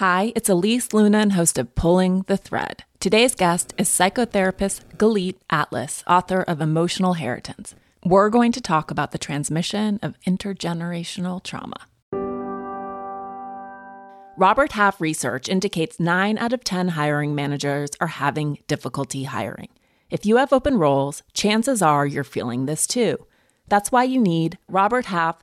Hi, it's Elise Loehnen and host of Pulling the Thread. Today's guest is psychotherapist Galit Atlas, author of Emotional Inheritance. We're going to talk about the transmission of intergenerational trauma. Robert Half research indicates 9 out of 10 hiring managers are having difficulty hiring. If you have open roles, chances are you're feeling this too. That's why you need Robert Half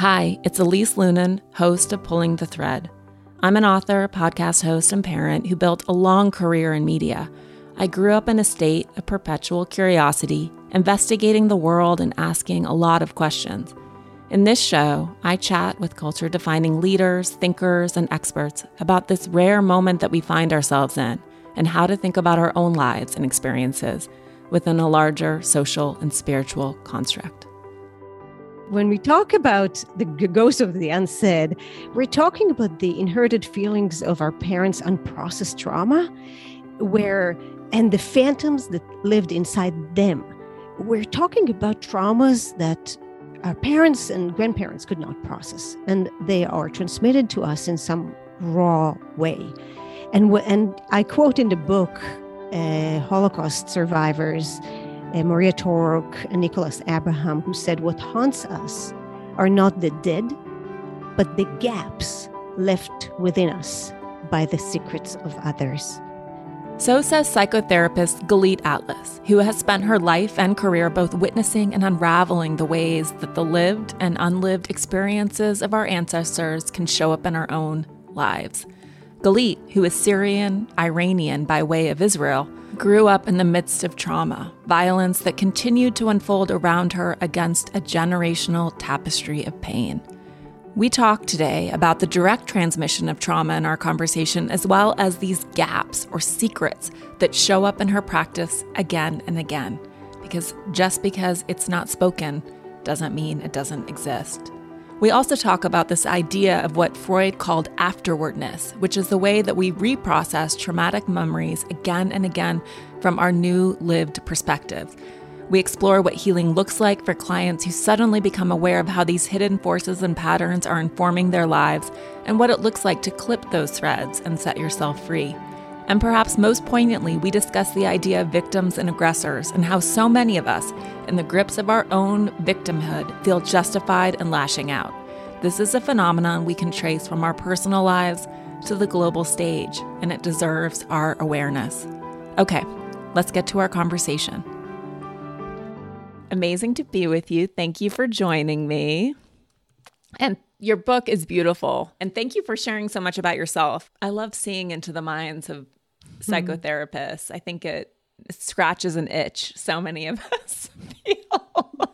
Hi, it's Elise Loehnen, host of Pulling the Thread. I'm an author, podcast host, and parent who built a long career in media. I grew up in a state of perpetual curiosity, investigating the world and asking a lot of questions. In this show, I chat with culture defining leaders, thinkers, and experts about this rare moment that we find ourselves in and how to think about our own lives and experiences within a larger social and spiritual construct when we talk about the ghost of the unsaid, we're talking about the inherited feelings of our parents' unprocessed trauma, where and the phantoms that lived inside them. We're talking about traumas that our parents and grandparents could not process, and they are transmitted to us in some raw way. And, and I quote in the book, uh, Holocaust survivors uh, Maria Torok and Nicholas Abraham, who said, What haunts us are not the dead, but the gaps left within us by the secrets of others. So says psychotherapist Galit Atlas, who has spent her life and career both witnessing and unraveling the ways that the lived and unlived experiences of our ancestors can show up in our own lives. Galit, who is Syrian Iranian by way of Israel, grew up in the midst of trauma, violence that continued to unfold around her against a generational tapestry of pain. We talk today about the direct transmission of trauma in our conversation, as well as these gaps or secrets that show up in her practice again and again. Because just because it's not spoken doesn't mean it doesn't exist. We also talk about this idea of what Freud called afterwardness, which is the way that we reprocess traumatic memories again and again from our new lived perspective. We explore what healing looks like for clients who suddenly become aware of how these hidden forces and patterns are informing their lives and what it looks like to clip those threads and set yourself free. And perhaps most poignantly, we discuss the idea of victims and aggressors and how so many of us, in the grips of our own victimhood, feel justified in lashing out. This is a phenomenon we can trace from our personal lives to the global stage, and it deserves our awareness. Okay, let's get to our conversation. Amazing to be with you. Thank you for joining me. And your book is beautiful. And thank you for sharing so much about yourself. I love seeing into the minds of. Psychotherapists. Mm-hmm. I think it scratches an itch so many of us feel.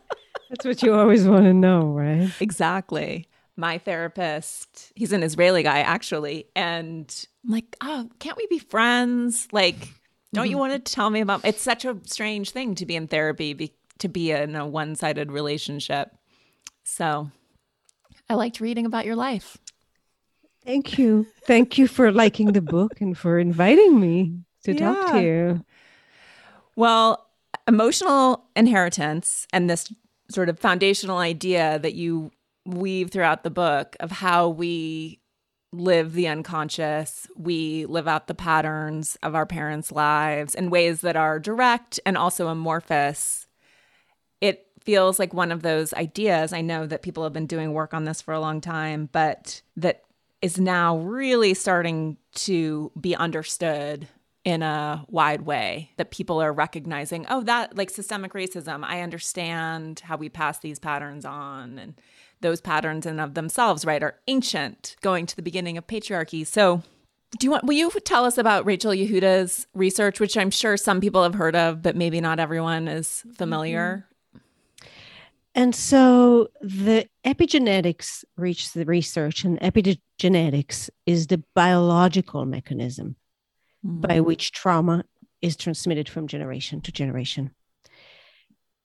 That's what you always want to know, right? Exactly. My therapist, he's an Israeli guy actually, and I'm like, oh, can't we be friends? Like, don't mm-hmm. you want to tell me about? It's such a strange thing to be in therapy, be, to be in a one-sided relationship. So, I liked reading about your life. Thank you. Thank you for liking the book and for inviting me to yeah. talk to you. Well, emotional inheritance and this sort of foundational idea that you weave throughout the book of how we live the unconscious, we live out the patterns of our parents' lives in ways that are direct and also amorphous. It feels like one of those ideas. I know that people have been doing work on this for a long time, but that is now really starting to be understood in a wide way that people are recognizing oh that like systemic racism i understand how we pass these patterns on and those patterns in of themselves right are ancient going to the beginning of patriarchy. So do you want will you tell us about rachel yehuda's research which i'm sure some people have heard of but maybe not everyone is familiar mm-hmm. And so the epigenetics reached the research, and epigenetics is the biological mechanism mm-hmm. by which trauma is transmitted from generation to generation.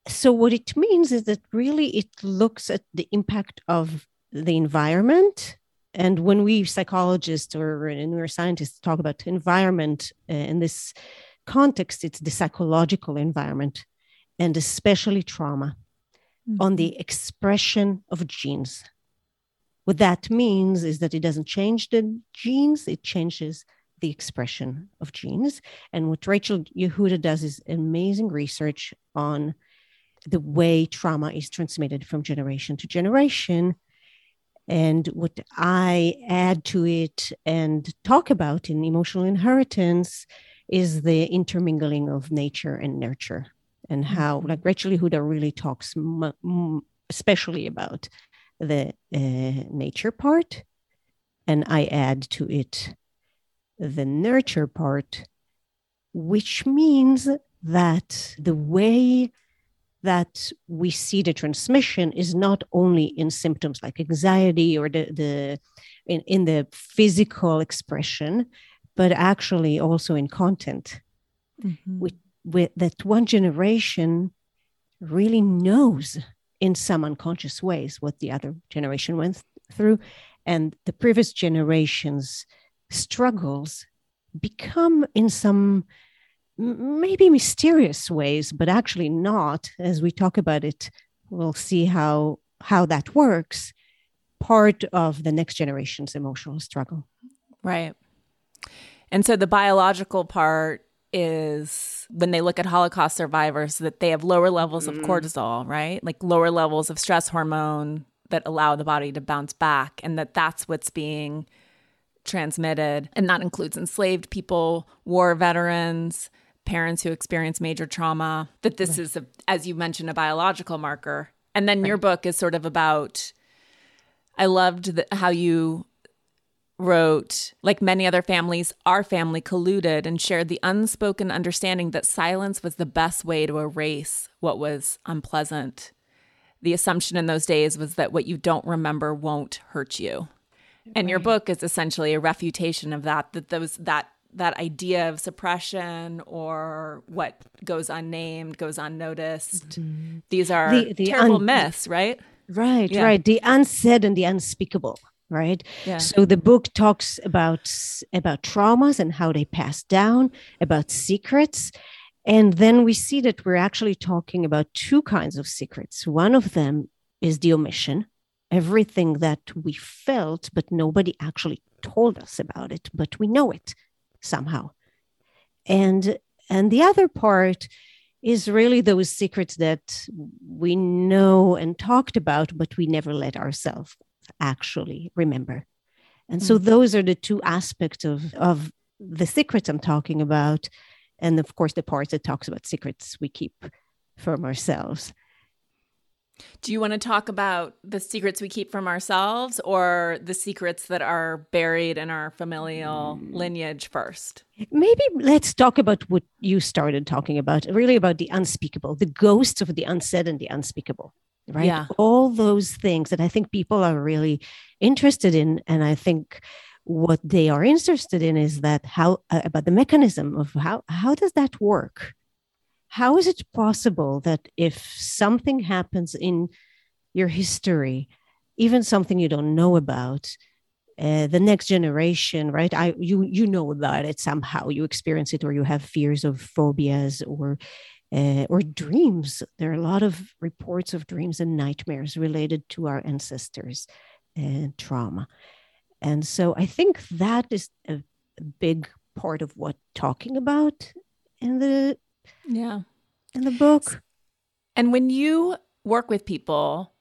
So, what it means is that really it looks at the impact of the environment. And when we psychologists or neuroscientists talk about environment uh, in this context, it's the psychological environment and especially trauma mm-hmm. on the expression of genes. What that means is that it doesn't change the genes, it changes the expression of genes. And what Rachel Yehuda does is amazing research on the way trauma is transmitted from generation to generation. And what I add to it and talk about in emotional inheritance is the intermingling of nature and nurture and how mm-hmm. like Rachel Yehuda really talks m- m- especially about the uh, nature part and I add to it the nurture part which means that the way that we see the transmission is not only in symptoms like anxiety or the, the in, in the physical expression but actually also in content mm-hmm. With that one generation really knows in some unconscious ways what the other generation went through. And the previous generations struggles become in some maybe mysterious ways but actually not. As we talk about it we'll see how how that works part of the next generation's emotional struggle. Right. And so the biological part is when they look at Holocaust survivors that they have lower levels of mm. cortisol, right? Like lower levels of stress hormone that allow the body to bounce back and that that's what's being transmitted and that includes enslaved people, war veterans, parents who experience major trauma, that this right. is a, as you mentioned a biological marker. And then right. your book is sort of about I loved the, how you wrote, like many other families, our family colluded and shared the unspoken understanding that silence was the best way to erase what was unpleasant. The assumption in those days was that what you don't remember won't hurt you. And your book is essentially a refutation of that, that those that that idea of suppression or what goes unnamed, goes unnoticed. Mm-hmm. These are the, the terrible un- myths, right? Right, yeah. right. The unsaid and the unspeakable right? Yeah. so the book talks about about traumas and how they pass down about secrets. And then we see that we're actually talking about two kinds of secrets. One of them is the omission everything that we felt but nobody actually told us about it but we know it somehow. And and the other part is really those secrets that we know and talked about but we never let ourselves actually remember. And so hmm. those are the two aspects of, of the secrets I'm talking about. And of course, the parts that talks about secrets we keep from ourselves. Do you want to talk about the secrets we keep from ourselves or the secrets that are buried in our familial hmm. lineage first? Maybe let's talk about what you started talking about, really about the unspeakable, the ghosts of the unsaid and the unspeakable right? Yeah. All those things that I think people are really interested in. And I think what they are interested in is that how uh, about the mechanism of how how does that work? How is it possible that if something happens in your history, even something you don't know about, uh, the next generation, right? I you you know about it somehow. You experience it, or you have fears of phobias, or uh, or dreams. There are a lot of reports of dreams and nightmares related to our ancestors and trauma. And so I think that is a, big part of what talking about in the yeah in the book. And when you work with people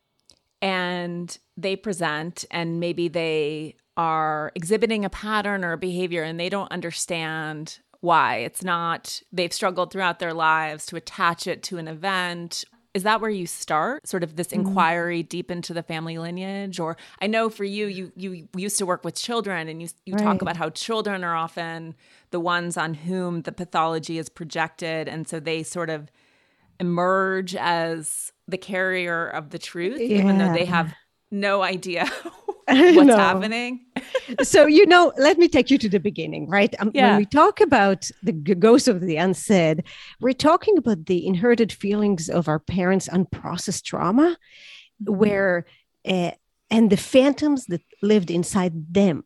and they present and maybe they are exhibiting a pattern or a behavior and they don't understand why. It's not, they've struggled throughout their lives to attach it to an event. Is that where you start? Sort of this mm-hmm. inquiry mm-hmm. deep into the family lineage? Or I know for you, you you used to work with children and you, you right. talk about how children are often the ones on whom the pathology is projected. And so they sort of emerge as the carrier of the truth, Yeah. even though they have no idea what's No. happening. So you know let me take you to the beginning right? Um, Yeah. when we talk about the ghost of the unsaid we're talking about the inherited feelings of our parents unprocessed trauma where uh, and the phantoms that lived inside them.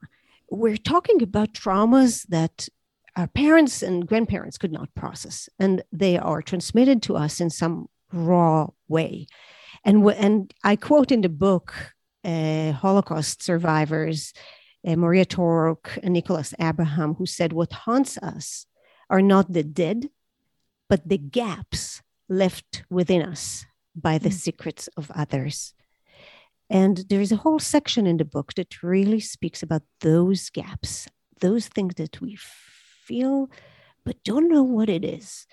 We're talking about traumas that our parents and grandparents could not process and they are transmitted to us in some raw way. And wh- and i quote in the book uh, holocaust survivors uh, Maria Torok and Nicholas Abraham, who said, What haunts us are not the dead, but the gaps left within us by the Mm. secrets of others. And there is a whole section in the book that really speaks about those gaps, those things that we feel but don't know what it is.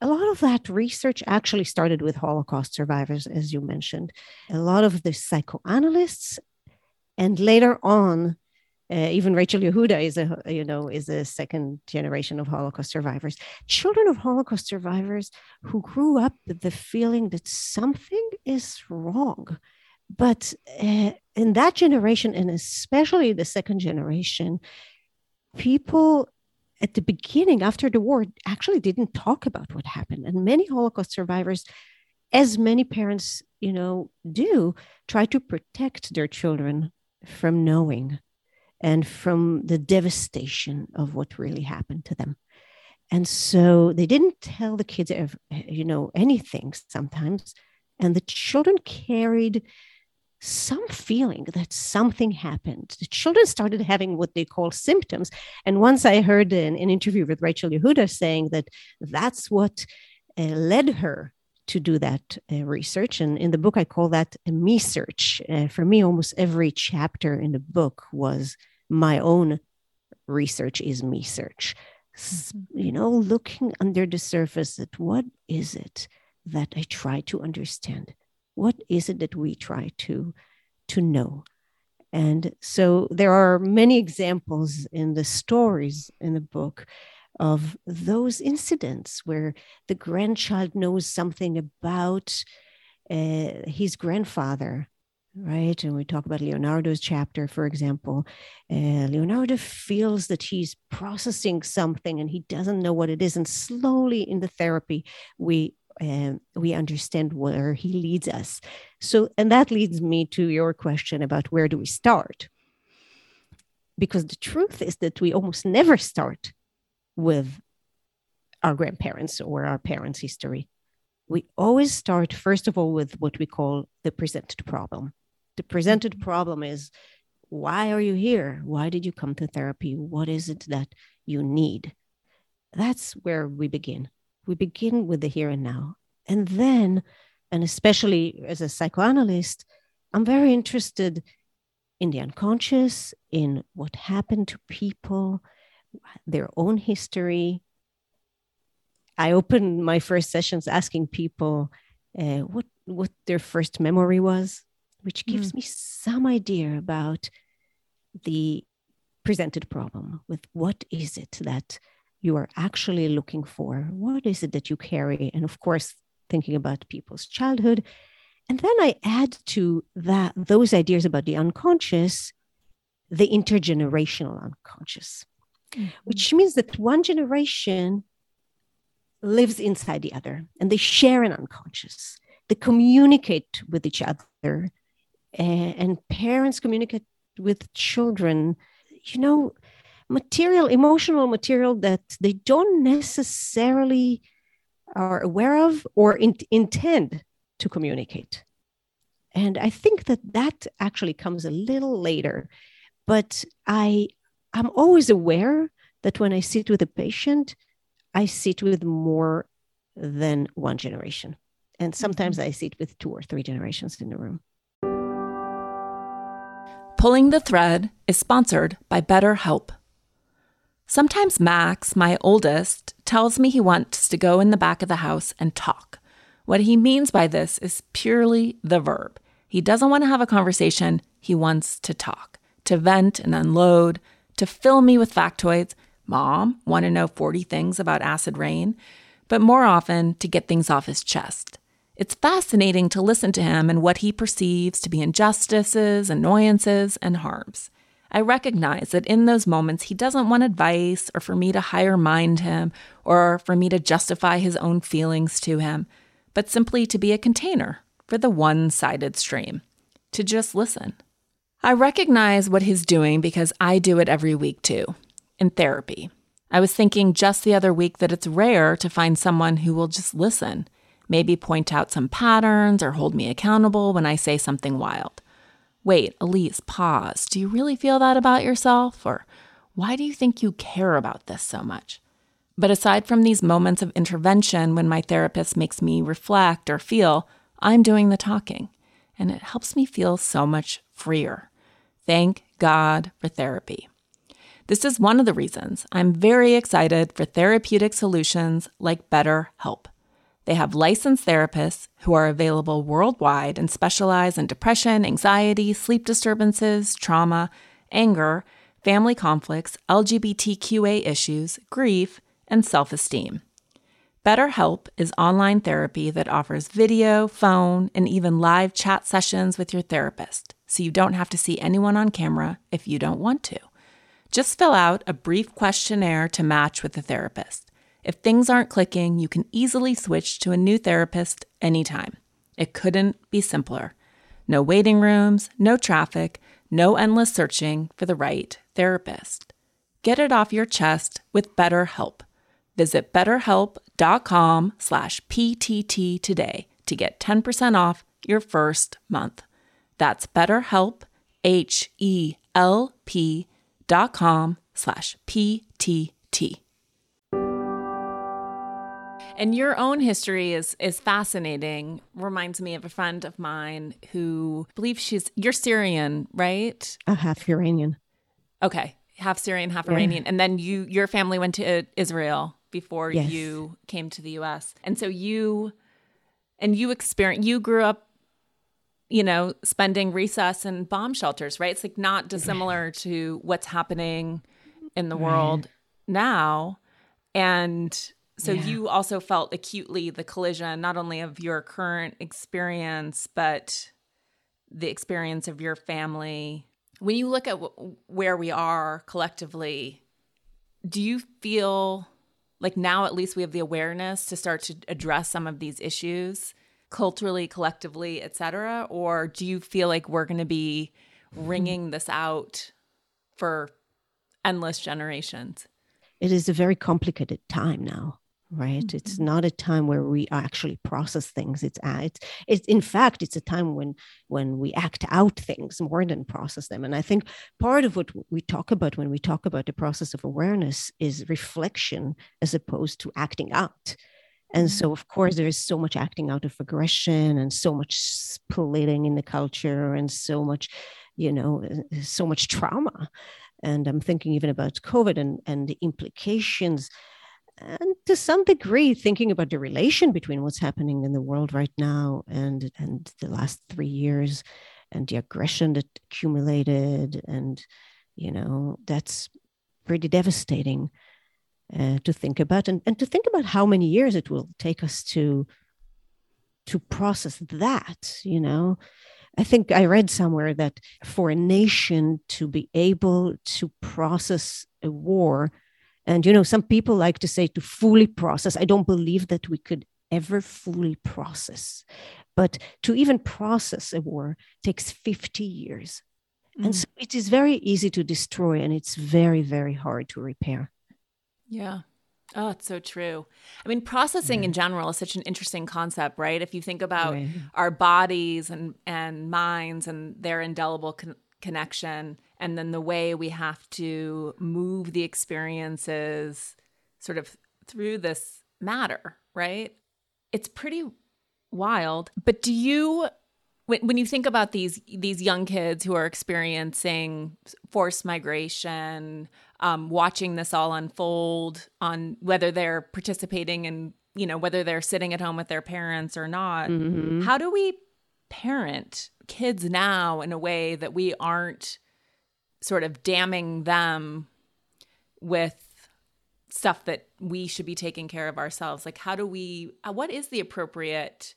A lot of that research actually started with Holocaust survivors, as you mentioned. A lot of the psychoanalysts, and later on, uh, even Rachel Yehuda is a you know is a second generation of Holocaust survivors. Children of Holocaust survivors who grew up with the feeling that something is wrong, but uh, in that generation, and especially the second generation, people at the beginning after the war actually didn't talk about what happened, and many Holocaust survivors, as many parents you know do, try to protect their children from knowing and from the devastation of what really happened to them. And so they didn't tell the kids, you know, anything sometimes. And the children carried some feeling that something happened. The children started having what they call symptoms. And once I heard an, an interview with Rachel Yehuda saying that that's what uh, led her to do that uh, research. And in the book, I call that a me search. Uh, for me, almost every chapter in the book was my own research is me search. S- You know, looking under the surface at what is it that I try to understand? What is it that we try to to know? And so there are many examples in the stories in the book of those incidents where the grandchild knows something about uh, his grandfather, right? And we talk about Leonardo's chapter, for example. Uh, Leonardo feels that he's processing something and he doesn't know what it is. And slowly in the therapy, we um, we understand where he leads us. So, and that leads me to your question about where do we start? Because the truth is that we almost never start with our grandparents or our parents' history. We always start, first of all, with what we call the presented problem. The presented mm-hmm. problem is why are you here? Why did you come to therapy? What is it that you need? That's where we begin. We begin with the here and now. And then, and especially as a psychoanalyst, I'm very interested in the unconscious, in what happened to people, their own history. I opened my first sessions asking people uh, what what their first memory was, which gives me some idea about the presented problem with what is it that you are actually looking for? What is it that you carry? And of course thinking about people's childhood. And then i add to that those ideas about the unconscious the intergenerational unconscious which means that one generation lives inside the other and they share an unconscious. They communicate with each other uh, and parents communicate with children. You know material emotional material that they don't necessarily are aware of or in- intend to communicate. And i think that that actually comes a little later but i i'm always aware that when i sit with a patient i sit with more than one generation and sometimes mm-hmm. i sit with two or three generations in the room Pulling the Thread is sponsored by BetterHelp. Sometimes Max, my oldest, tells me he wants to go in the back of the house and talk. What he means by this is purely the verb. He doesn't want to have a conversation, he wants to talk, to vent and unload, to fill me with factoids. Mom, want to know 40 things about acid rain? But more often, to get things off his chest. It's fascinating to listen to him and what he perceives to be injustices, annoyances, and harms. I recognize that in those moments, he doesn't want advice or for me to higher mind him or for me to justify his own feelings to him, but simply to be a container for the one sided stream, to just listen. I recognize what he's doing because I do it every week too, in therapy. I was thinking just the other week that it's rare to find someone who will just listen, maybe point out some patterns or hold me accountable when I say something wild. Wait, Elise, pause. Do you really feel that about yourself? Or why do you think you care about this so much? But aside from these moments of intervention when my therapist makes me reflect or feel, I'm doing the talking, and it helps me feel so much freer. Thank God for therapy. This is one of the reasons I'm very excited for therapeutic solutions like BetterHelp. They have licensed therapists who are available worldwide and specialize in depression, anxiety, sleep disturbances, trauma, anger, family conflicts, LGBTQA issues, grief, and self esteem. BetterHelp is online therapy that offers video, phone, and even live chat sessions with your therapist, so you don't have to see anyone on camera if you don't want to. Just fill out a brief questionnaire to match with the therapist. If things aren't clicking, you can easily switch to a new therapist anytime. It couldn't be simpler. No waiting rooms, no traffic, no endless searching for the right therapist. Get it off your chest with BetterHelp. Visit betterhelp.com slash PTT today to get 10% off your first month. That's betterhelp, H-E-L-P dot com slash PTT. And your own history is is fascinating. Reminds me of a friend of mine who believes she's you're Syrian, right? A half Iranian. Okay, half Syrian, half yeah. Iranian, and then you your family went to Israel before yes. you came to the U.S. And so you and you experience you grew up, you know, spending recess in bomb shelters, right? It's like not dissimilar to what's happening in the right. world now, and so yeah. you also felt acutely the collision, not only of your current experience, but the experience of your family. When you look at w- where we are collectively, do you feel like now at least we have the awareness to start to address some of these issues culturally, collectively, et cetera? Or do you feel like we're going to be wringing this out for endless generations? It is a very complicated time now right mm-hmm. it's not a time where we actually process things it's uh, it's it's in fact it's a time when when we act out things more than process them and i think part of what we talk about when we talk about the process of awareness is reflection as opposed to acting out and mm-hmm. so of course there is so much acting out of aggression and so much splitting in the culture and so much you know uh, so much trauma. And i'm thinking even about covid and and the implications. And to some degree thinking about the relation between what's happening in the world right now and and the last three years and the aggression that accumulated and you know that's pretty devastating uh, to think about and, and to think about how many years it will take us to to process that you know i think i read somewhere that for a nation to be able to process a war and, you know, some people like to say to fully process. I don't believe that we could ever fully process. But to even process a war takes 50 years. Mm. And so it is very easy to destroy and it's very, very hard to repair. Yeah. Oh, it's so true. I mean, processing yeah. in general is such an interesting concept, right? If you think about right. our bodies and, and minds and their indelible con- connection and then the way we have to move the experiences sort of through this matter, right? It's pretty wild. But do you when, when you think about these these young kids who are experiencing forced migration, um, watching this all unfold on whether they're participating and you know, whether they're sitting at home with their parents or not, mm-hmm. how do we parent kids now in a way that we aren't sort of damning them with stuff that we should be taking care of ourselves like how do we uh, what is the appropriate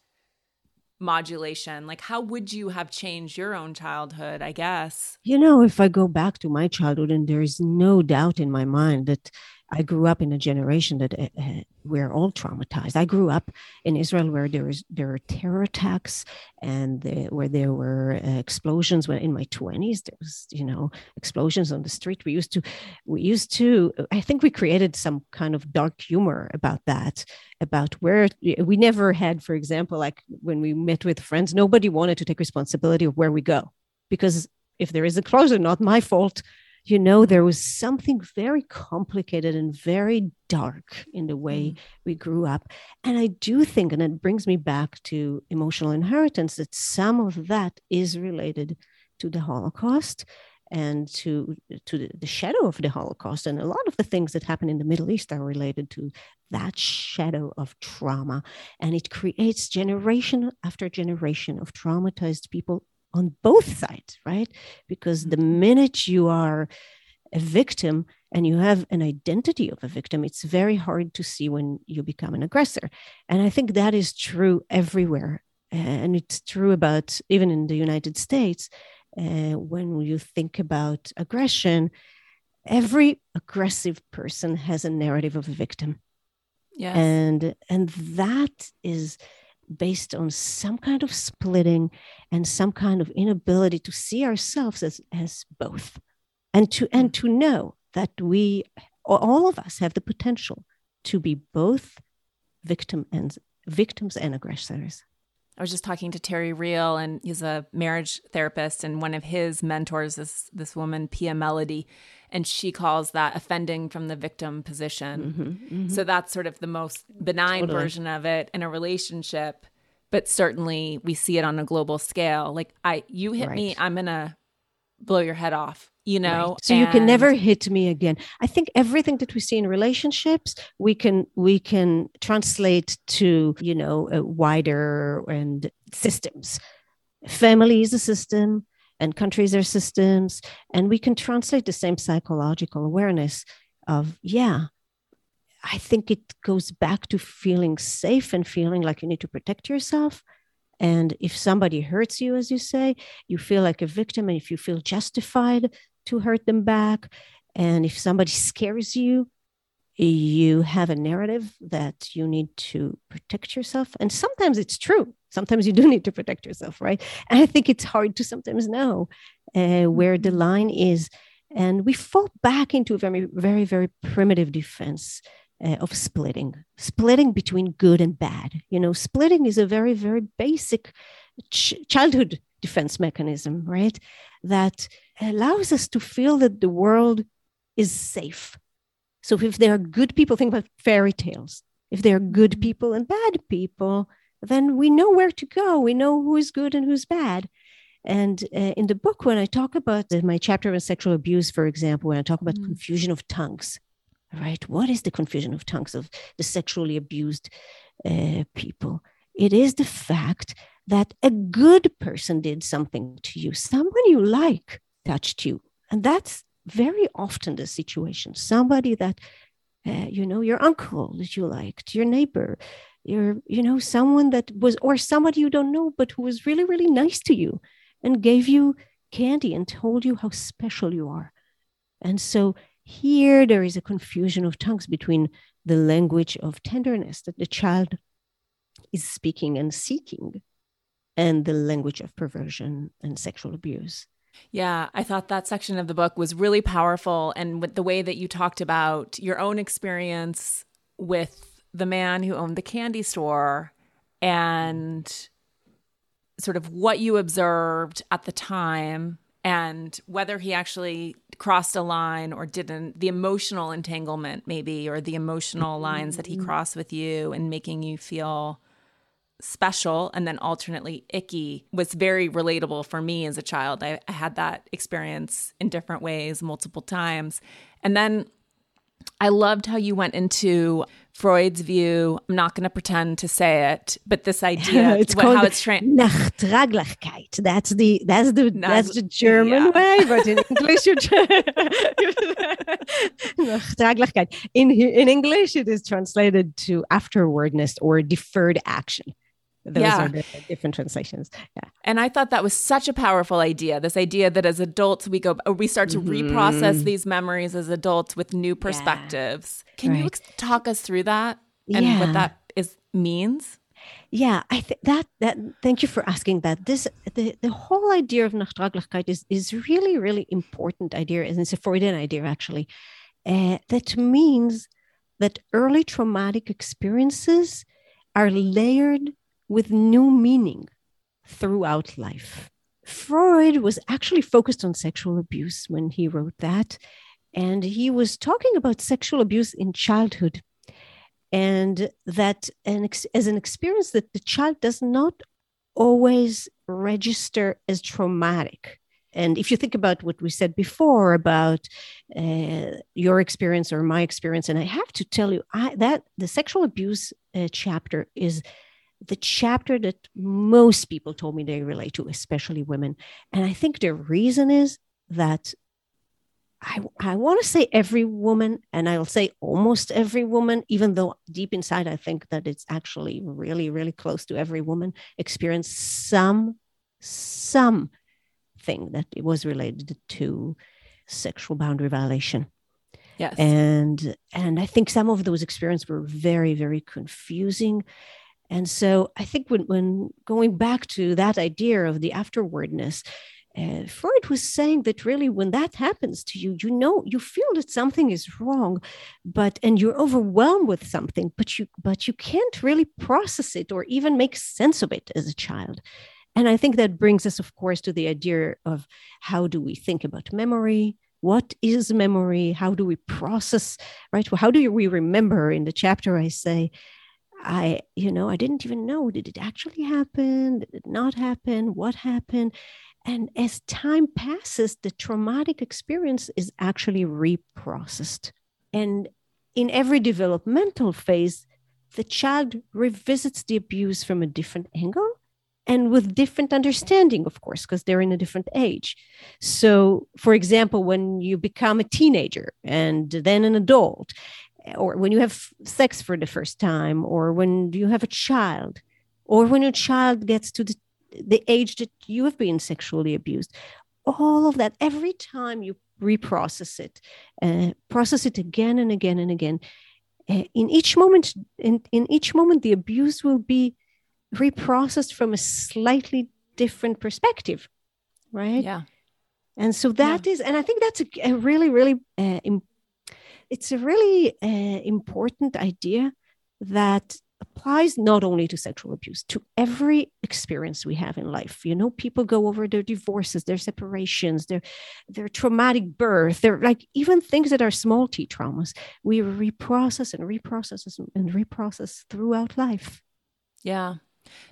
modulation? Like how would you have changed your own childhood i guess? You know if i go back to my childhood and there is no doubt in my mind that I grew up in a generation that uh, we're all traumatized. I grew up in Israel where there was there were terror attacks and the, where there were uh, explosions. When in my twenties, there was you know explosions on the street. We used to we used to. I think we created some kind of dark humor about that. About where we never had, for example, like when we met with friends, nobody wanted to take responsibility of where we go because if there is a explosion, not my fault you know, there was something very complicated and very dark in the way mm. we grew up. And I do think, and it brings me back to emotional inheritance, that some of that is related to the Holocaust and to to the, the, shadow of the Holocaust. And a lot of the things that happen in the Middle East are related to that shadow of trauma. And it creates generation after generation of traumatized people on both sides, right? Because the mm-hmm. minute you are a victim and you have an identity of a victim, it's very hard to see when you become an aggressor. And I think that is true everywhere. And it's true about even in the United States. Uh, when you think about aggression, every aggressive person has a narrative of a victim. Yes. And and that is based on some kind of splitting and some kind of inability to see ourselves as, as both and to and mm. to know that we all of us have the potential to be both victim and victims and aggressors I was just talking to Terry Real, and he's a marriage therapist, and one of his mentors is this woman, Pia Mellody, and she calls that offending from the victim position. Mm-hmm, mm-hmm. So that's sort of the most benign totally. version of it in a relationship, but certainly we see it on a global scale. Like I, you hit right. me, I'm gonna blow your head off you know right. so and... you can never hit me again i think everything that we see in relationships we can we can translate to you know uh, wider and systems family is a system and countries are systems and we can translate the same psychological awareness of yeah i think it goes back to feeling safe and feeling like you need to protect yourself and if somebody hurts you, as you say, you feel like a victim. And if you feel justified to hurt them back, and if somebody scares you, you have a narrative that you need to protect yourself. And sometimes it's true. Sometimes you do need to protect yourself, right? And I think it's hard to sometimes know uh, where the mm-hmm. line is. And we fall back into a very, very, very primitive defense uh, of splitting, splitting between good and bad. You know, splitting is a very, very basic ch- childhood defense mechanism, right? That allows us to feel that the world is safe. So if there are good people, think about fairy tales. If there are good mm-hmm. people and bad people, then we know where to go. We know who is good and who's bad. And uh, in the book, when I talk about my chapter on sexual abuse, for example, when I talk about mm. confusion of tongues, right? What is the confusion of tongues of the sexually abused uh, people? It is the fact that a good person did something to you, someone you like touched you. And that's very often the situation. Somebody that, uh, you know, your uncle that you liked, your neighbor, your, you know, someone that was, or somebody you don't know, but who was really, really nice to you and gave you candy and told you how special you are. And so here, there is a confusion of tongues between the language of tenderness that the child is speaking and seeking and the language of perversion and sexual abuse. Yeah, I thought that section of the book was really powerful. And with the way that you talked about your own experience with the man who owned the candy store and sort of what you observed at the time and whether he actually crossed a line or didn't the emotional entanglement maybe or the emotional mm-hmm. lines that he crossed with you and making you feel special and then alternately icky was very relatable for me as a child I, I had that experience in different ways multiple times and then I loved how you went into Freud's view. I'm not going to pretend to say it, but this idea, it's what, how it's trained. Nachtraglichkeit. That's the that's the Nach- that's the German yeah. way, but in English, Nachtraglichkeit. In in English, it is translated to afterwardness or deferred action. Those Yeah. are different translations. Yeah. And I thought that was such a powerful idea. This idea that as adults we go we start to reprocess these memories as adults with new perspectives. Can you ex- talk us through that and Yeah. what that is means? Yeah, I think that that thank you for asking that. This the, the whole idea of Nachtraglichkeit is is really really important idea, and it's a Freudian idea actually. Uh, that means that early traumatic experiences are layered with new meaning throughout life. Freud was actually focused on sexual abuse when he wrote that, and he was talking about sexual abuse in childhood and that an ex- as an experience that the child does not always register as traumatic and if you think about what we said before about uh, your experience or my experience and i have to tell you I, that the sexual abuse uh, chapter is the chapter that most people told me they relate to especially women and i think the reason is that I, I want to say every woman, and I'll say almost every woman, even though deep inside I think that it's actually really, really close to every woman, experienced some, some thing that it was related to sexual boundary violation. Yes. And and I think some of those experiences were very, very confusing. And so I think when, when going back to that idea of the afterwardness, uh, Freud was saying that really, when that happens to you, you know, you feel that something is wrong, but and you're overwhelmed with something, but you but you can't really process it or even make sense of it as a child. And I think that brings us, of course, to the idea of how do we think about memory? What is memory? How do we process? Right? Well, how do we remember? In the chapter, I say, I, you know, I didn't even know. Did it actually happen? Did it not happen? What happened? And as time passes, the traumatic experience is actually reprocessed. And in every developmental phase, the child revisits the abuse from a different angle and with different understanding, of course, because they're in a different age. So, for example, when you become a teenager and then an adult, or when you have sex for the first time, or when you have a child, or when your child gets to the the age that you have been sexually abused all of that every time you reprocess it uh, process it again and again and again uh, in each moment in, in each moment the abuse will be reprocessed from a slightly different perspective right yeah. and so that is, and i think that's a, a really really uh, im- it's a really uh, important idea that applies not only to sexual abuse to every experience we have in life. You know people go over their divorces their separations their their traumatic birth they're like even things that are small t traumas. We reprocess and reprocess and reprocess throughout life. Yeah.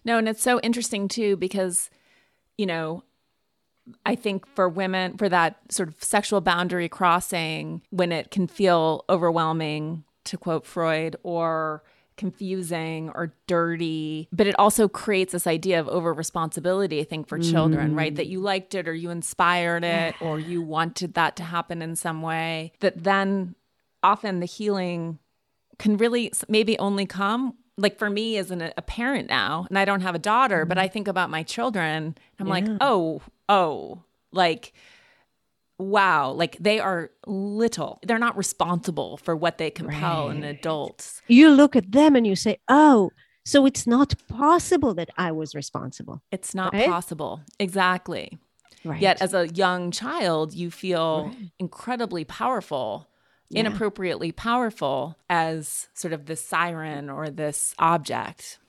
No, and it's so interesting too because, you know, I think for women, for that sort of sexual boundary crossing, when it can feel overwhelming, to quote Freud, or confusing or dirty, but it also creates this idea of over responsibility, I think, for children, right? Mm. That you liked it or you inspired it or you wanted that to happen in some way, that then often the healing can really maybe only come like for me as an, a parent now and i don't have a daughter but mm-hmm. i think about my children i'm like oh oh like wow like they are little. They're not responsible for what they compel in Right. adults. You look at them and you say oh so it's not possible that i was responsible. It's not Right? possible. Exactly. Right. yet as a young child you feel Right. incredibly powerful Yeah. inappropriately powerful as sort of this siren or this object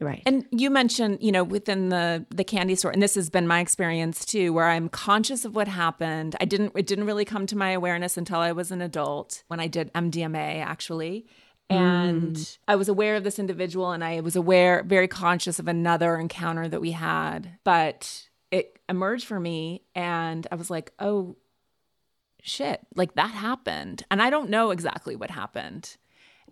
right And you mentioned, you know, within the the candy store, and this has been my experience too, where I'm conscious of what happened. I didn't it didn't really come to my awareness until I was an adult when I did MDMA actually. And mm. I was aware of this individual and I was aware, very conscious of another encounter that we had. But it emerged for me and I was like, oh shit, like that happened. And I don't know exactly what happened.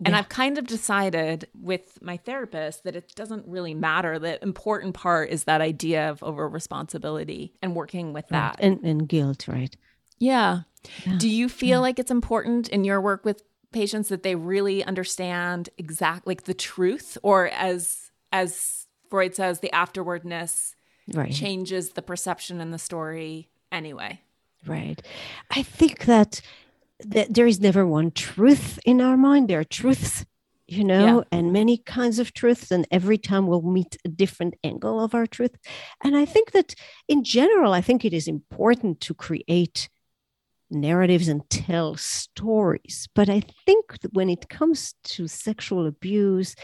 And Yeah. I've kind of decided with my therapist that it doesn't really matter. The important part is that idea of over responsibility and working with Right. that. and and guilt right Yeah. Yeah. Do you feel like it's important in your work with patients that they really understand exact like the truth or as as Freud says the afterwardness right. changes the perception and the story anyway. Right. I think that, that there is never one truth in our mind. There are truths, you know, yeah. and many kinds of truths. And every time we'll meet a different angle of our truth. And I think that in general, I think it is important to create narratives and tell stories. But I think that when it comes to sexual abuse,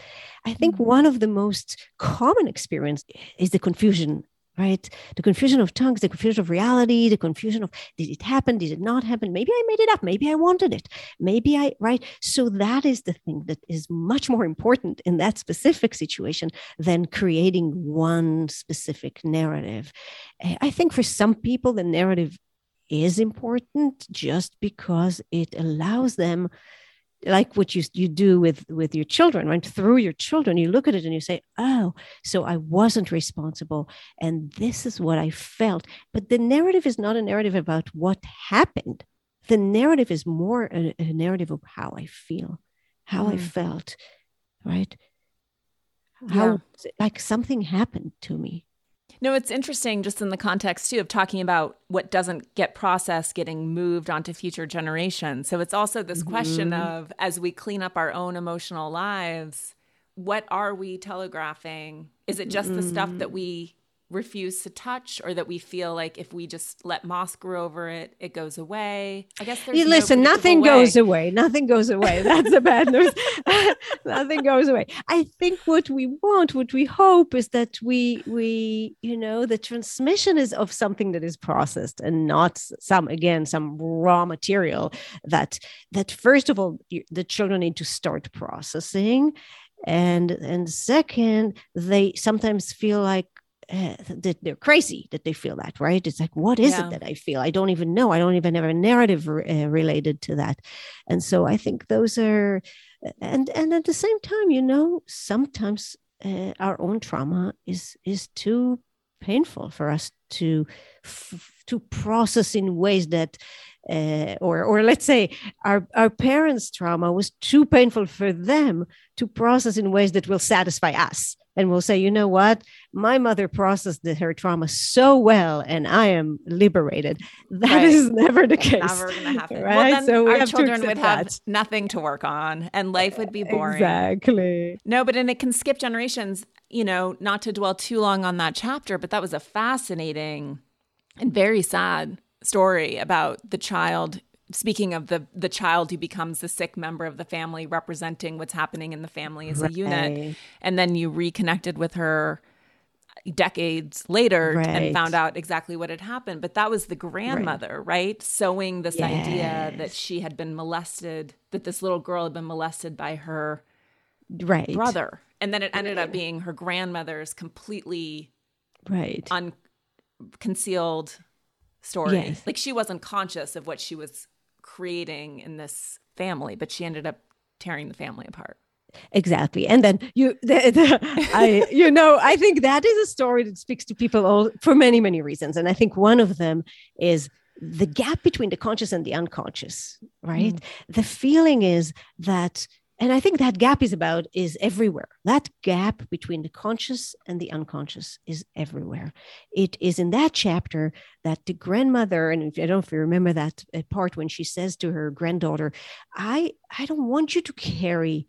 I think mm-hmm. one of the most common experience is the confusion right? The confusion of tongues, the confusion of reality, the confusion of did it happen, did it not happen? Maybe I made it up, maybe I wanted it, maybe I, right? So that is the thing that is much more important in that specific situation than creating one specific narrative. Eh, I think for some people, the narrative is important just because it allows them like what you you do with with your children right? Through your children you look at it and you say oh so i wasn't responsible and this is what i felt. But the narrative is not a narrative about what happened. The narrative is more a, a narrative of how i feel how mm. i felt right? How yeah. like something happened to me no, it's interesting just in the context too of talking about what doesn't get processed getting moved onto future generations. So it's also this mm-hmm. question of as we clean up our own emotional lives, what are we telegraphing? Is it just mm-hmm. the stuff that mm. we refuse to touch or that we feel like if we just let moss grow over it it goes away. I guess there's listen no nothing way. goes away. Nothing goes away. That's the bad news. Nothing goes away. I think what we want what we hope is that we we you know the transmission is of something that is processed and not some again some raw material that that first of all the children need to start processing. And and second they sometimes feel like uh, that they're crazy that they feel that right? It's like what is yeah. it that i feel? I don't even know. I don't even have a narrative uh, related to that. And so i think those are and and at the same time you know sometimes uh, our own trauma is is too painful for us to f- to process in ways that uh, or or let's say our our parents trauma was too painful for them to process in ways that will satisfy us and we'll say, you know what? My mother processed her trauma so well, and I am liberated. That right. is never the case. Never going to happen. Right? Well, so our children would have that. nothing to work on, and life would be boring. Exactly. No, but and it can skip generations. You know, not to dwell too long on that chapter, but that was a fascinating and very sad story about the child speaking of the the child who becomes the sick member of the family representing what's happening in the family as right. a unit and then you reconnected with her decades later right. and found out exactly what had happened but that was the grandmother right, right? sowing this yes. idea that she had been molested that this little girl had been molested by her right brother and then it ended up being her grandmother's completely right unconcealed story yes. like she wasn't conscious of what she was creating in this family, but she ended up tearing the family apart. Exactly. And then you, the, the, I, you know, I think that is a story that speaks to people all, for many, many reasons. And I think one of them is the gap between the conscious and the unconscious, right? Mm. The feeling is that and i think that gap is about is everywhere. That gap between the conscious and the unconscious is everywhere. It is in that chapter that the grandmother and i don't know if you remember that uh, part when she says to her granddaughter i i don't want you to carry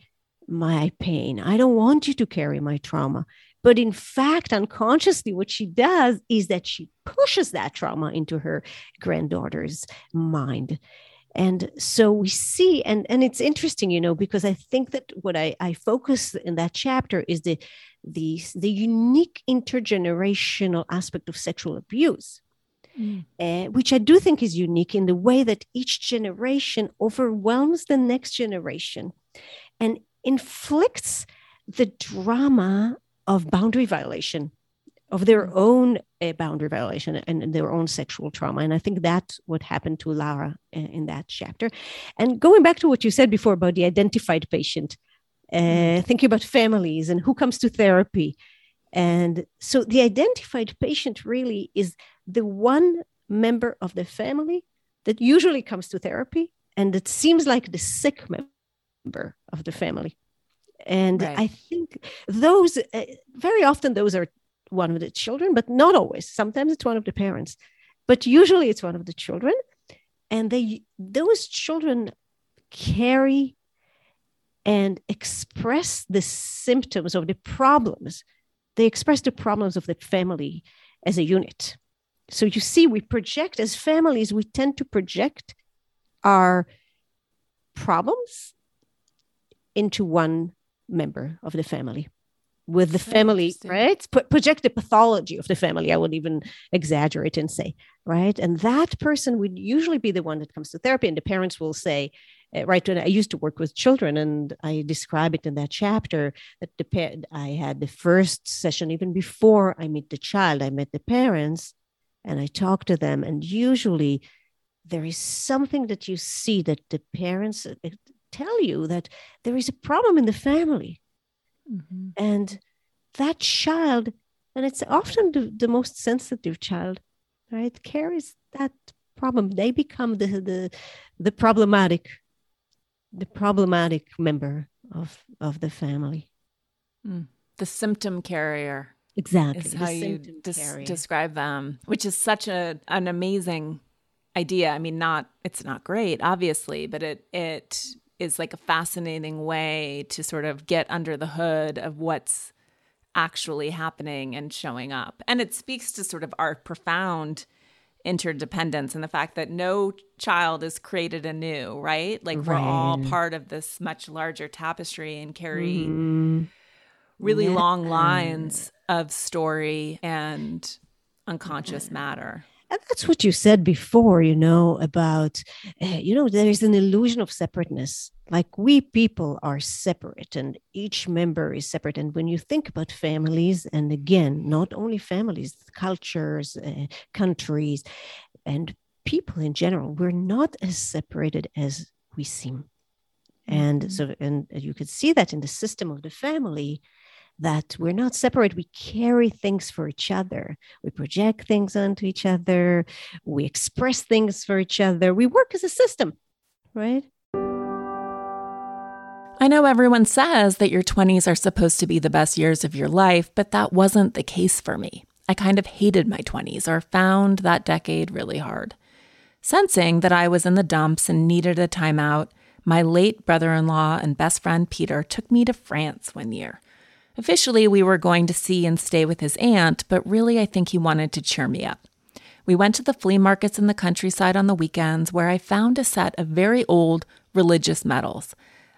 my pain. I don't want you to carry my trauma. But in fact unconsciously what she does is that she pushes that trauma into her granddaughter's mind and so we see and and it's interesting you know because i think that what i i focus in that chapter is the the the unique intergenerational aspect of sexual abuse mm. uh, which i do think is unique in the way that each generation overwhelms the next generation and inflicts the drama of boundary violation of their mm-hmm. own uh, boundary violation and their own sexual trauma. And I think that's what happened to Lara in, uh, that chapter. And going back to what you said before about the identified patient, uh, mm-hmm. thinking about families and who comes to therapy. And so the identified patient really is the one member of the family that usually comes to therapy and it seems like the sick member of the family And Right. I think those, uh, very often, those are one of the children, but not always. Sometimes it's one of the parents, but usually it's one of the children. And they, those children carry and express the symptoms of the problems. They express the problems of the family as a unit. So you see, we project as families, we tend to project our problems into one member of the family with the family right? Pro- project the pathology of the family i would even exaggerate and say right? And that person would usually be the one that comes to therapy and the parents will say uh, right when i used to work with children and i describe it in that chapter that the pa- i had the first session even before i meet the child i met the parents and i talk to them and usually there is something that you see that the parents uh, tell you that there is a problem in the family Mhm. and that child and it's often the, the most sensitive child right carries that problem they become the the the problematic the problematic member of of the family The symptom carrier exactly is how you des- describe them, which is such a an amazing idea. I mean, not it's not great, obviously, but it it is like a fascinating way to sort of get under the hood of what's actually happening and showing up. And it speaks to sort of our profound interdependence and the fact that no child is created anew, right? Like we're all part of this much larger tapestry and carry Mhm. really Yeah. long lines of story and unconscious matter. And that's what you said before, you know, about, uh, you know, there is an illusion of separateness. Like we people are separate and each member is separate. And when you think about families, and again, not only families, cultures, uh, countries, and people in general, we're not as separated as we seem. And so, and you could see that in the system of the family that we're not separate. We carry things for each other. We project things onto each other. We express things for each other. We work as a system, right? I know everyone says that your 20s are supposed to be the best years of your life, but that wasn't the case for me. I kind of hated my 20s or found that decade really hard. Sensing that I was in the dumps and needed a timeout, my late brother in law and best friend Peter took me to France one year. Officially, we were going to see and stay with his aunt, but really, I think he wanted to cheer me up. We went to the flea markets in the countryside on the weekends where I found a set of very old religious medals.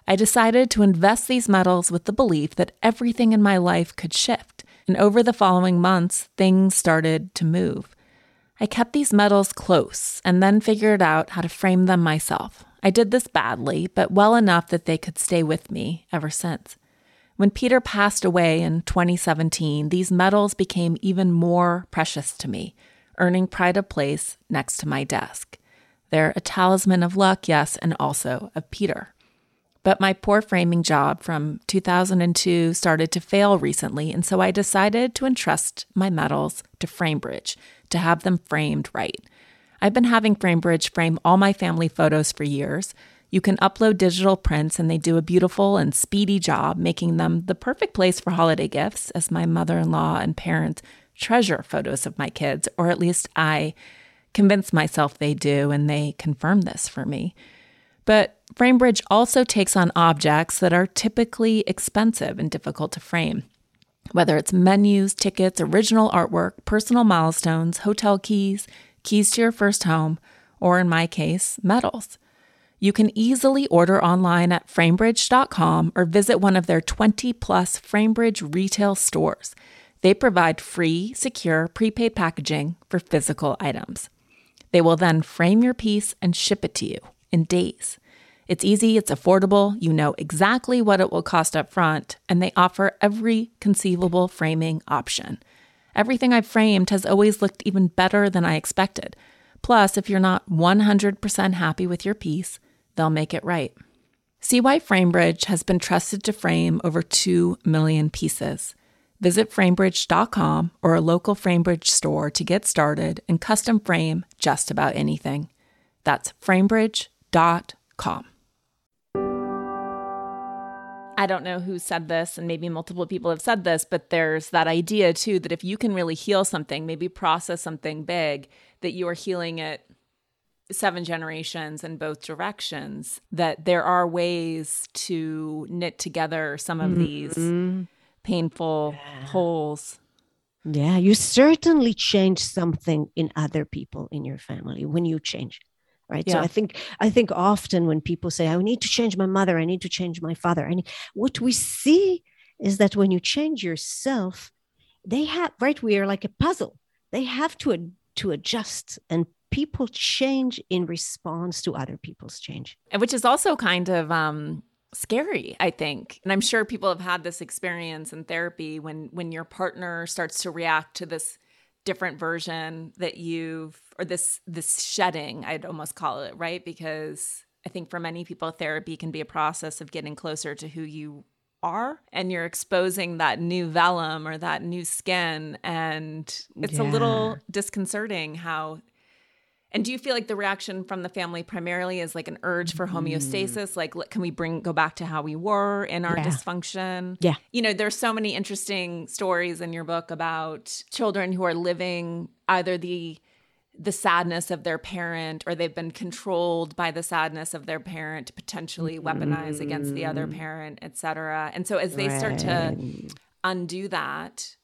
I decided to invest these medals with the belief that everything in my life could shift, and over the following months, things started to move. I kept these medals close and then figured out how to frame them myself. I did this badly, but well enough that they could stay with me ever since. When Peter passed away in 2017, these medals became even more precious to me, earning pride of place next to my desk. They're a talisman of luck, yes, and also of Peter. But my poor framing job from 2002 started to fail recently, and so I decided to entrust my medals to FrameBridge to have them framed right. I've been having FrameBridge frame all my family photos for years. You can upload digital prints, and they do a beautiful and speedy job, making them the perfect place for holiday gifts, as my mother in law and parents treasure photos of my kids, or at least I convince myself they do, and they confirm this for me. But FrameBridge also takes on objects that are typically expensive and difficult to frame. Whether it's menus, tickets, original artwork, personal milestones, hotel keys, keys to your first home, or in my case, medals. You can easily order online at framebridge.com or visit one of their 20 plus FrameBridge retail stores. They provide free, secure, prepaid packaging for physical items. They will then frame your piece and ship it to you in days. It's easy, it's affordable, you know exactly what it will cost up front, and they offer every conceivable framing option. Everything I've framed has always looked even better than I expected. Plus, if you're not 100% happy with your piece, they'll make it right. See why FrameBridge has been trusted to frame over 2 million pieces. Visit framebridge.com or a local FrameBridge store to get started and custom frame just about anything. That's framebridge.com. I don't know who said this, and maybe multiple people have said this, but there's that idea too that if you can really heal something, maybe process something big, that you are healing it seven generations in both directions, that there are ways to knit together some of these Mm-hmm. painful holes. Yeah, you certainly change something in other people in your family when you change. Right. So Yeah. I think I think often when people say, I need to change my mother, I need to change my father. and what we see is that when you change yourself, they have right, we are like a puzzle. They have to to adjust and people change in response to other people's change. And which is also kind of um scary i think. And i'm sure people have had this experience in therapy when when your partner starts to react to this different version that you've or this this shedding i'd almost call it right? Because i think for many people therapy can be a process of getting closer to who you are and you're exposing that new vellum or that new skin and it's a little disconcerting how and do you feel like the reaction from the family primarily is like an urge for homeostasis? Like, can we bring go back to how we were in our Yeah. dysfunction? Yeah. You know, there's so many interesting stories in your book about children who are living either the the sadness of their parent or they've been controlled by the sadness of their parent to potentially weaponize against the other mm. parent, et cetera. And so as they start to undo that,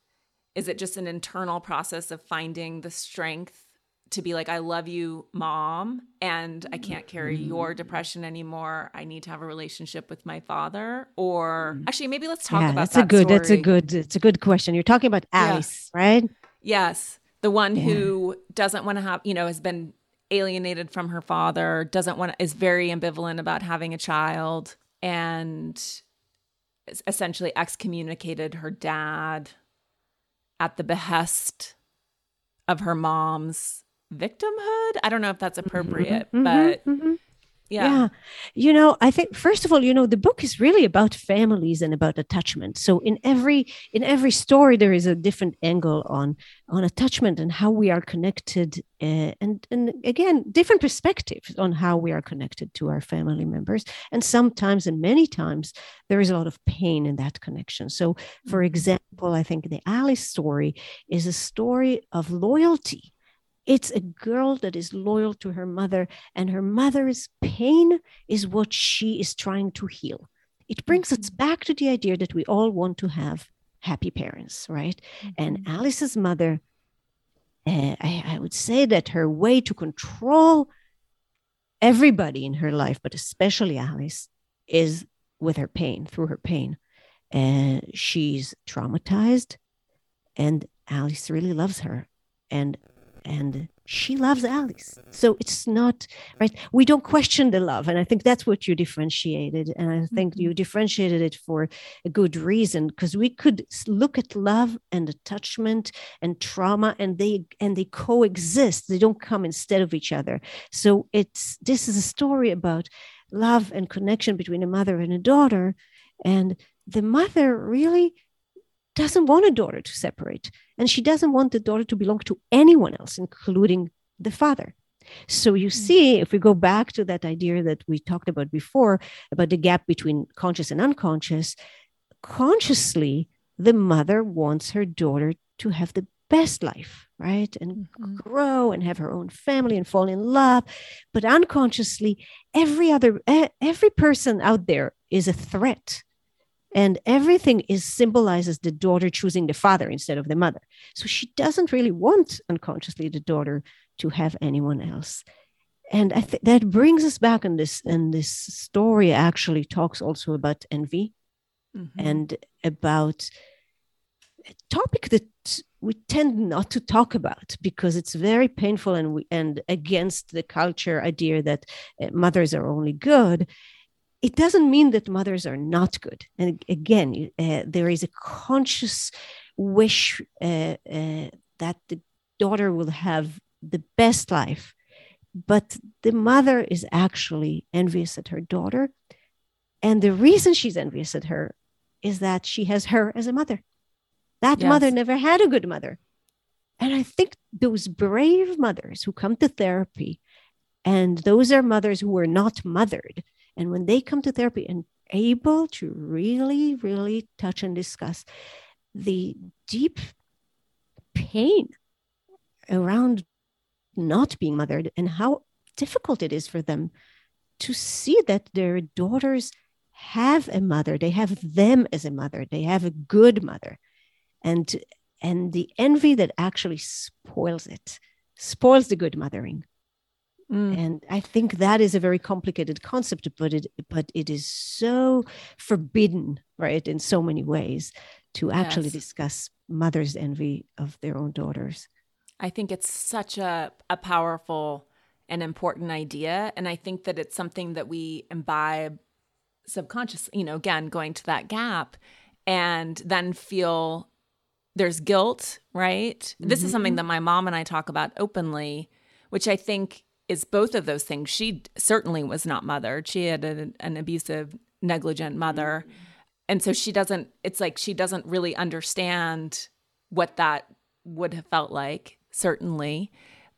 is it just an internal process of finding the strength to be like, I love you, mom, and I can't carry mm-hmm. your depression anymore. I need to have a relationship with my father. Or mm-hmm. actually, maybe let's talk yeah, about that's that a good that's a good it's a good question. You're talking about Yeah. Alice, right? Yes. The one who doesn't want to have, you know, has been alienated from her father, doesn't want is very ambivalent about having a child, and essentially excommunicated her dad at the behest of her mom's victimhood. I don't know if that's appropriate, Mhm, but mhm. yeah. Yeah. You know, I think first of all, you know, the book is really about families and about attachment. So in every in every story there is a different angle on on attachment and how we are connected uh, and and again, different perspectives on how we are connected to our family members. And sometimes and many times there is a lot of pain in that connection. So for example, I think the Alice story is a story of loyalty. It's a girl that is loyal to her mother and her mother's pain is what she is trying to heal. It brings us back to the idea that we all want to have happy parents, right? And Alice's mother, uh, I, I would say that her way to control everybody in her life, but especially Alice, is with her pain, through her pain. Uh, she's traumatized, and Alice really loves her. And and she loves Alice. So it's not right. We don't question the love. And I think that's what you differentiated. And I think mm-hmm. you differentiated it for a good reason because we could look at love and attachment and trauma and they and they coexist. They don't come instead of each other. So it's this is a story about love and connection between a mother and a daughter. And the mother really doesn't want a daughter to separate. And she doesn't want the daughter to belong to anyone else, including the father. So you see, if we go back to that idea that we talked about before, about the gap between conscious and unconscious, consciously, the mother wants her daughter to have the best life, right? And Mhm. grow and have her own family and fall in love. But unconsciously, every other, every person out there is a threat and everything is symbolizes the daughter choosing the father instead of the mother. So she doesn't really want unconsciously the daughter to have anyone else. And i think that brings us back in this and this story actually talks also about envy Mhm. and about a topic that we tend not to talk about because it's very painful and we, and against the culture idea that uh, mothers are only good it doesn't mean that mothers are not good. And again, uh, there is a conscious wish uh, uh, that the daughter will have the best life, but the mother is actually envious at her daughter. And the reason she's envious at her is that she has her as a mother. That Yes. mother never had a good mother. And I think those brave mothers who come to therapy, and those are mothers who were not mothered, and when they come to therapy and able to really, really touch and discuss the deep pain around not being mothered and how difficult it is for them to see that their daughters have a mother they have them as a mother they have a good mother. And and the envy that actually spoils it spoils the good mothering mm. and i think that is a very complicated concept but it but it is so forbidden right in so many ways to actually yes. discuss mothers envy of their own daughters i think it's such a, a powerful and important idea and i think that it's something that we imbibe subconsciously you know again going to that gap and then feel there's guilt, right? Mm-hmm. This is something mm-hmm. that my mom and I talk about openly, which I think is both of those things. She certainly was not mothered. She had a, an abusive, negligent mother. Mm-hmm. And so she doesn't, it's like she doesn't really understand what that would have felt like, certainly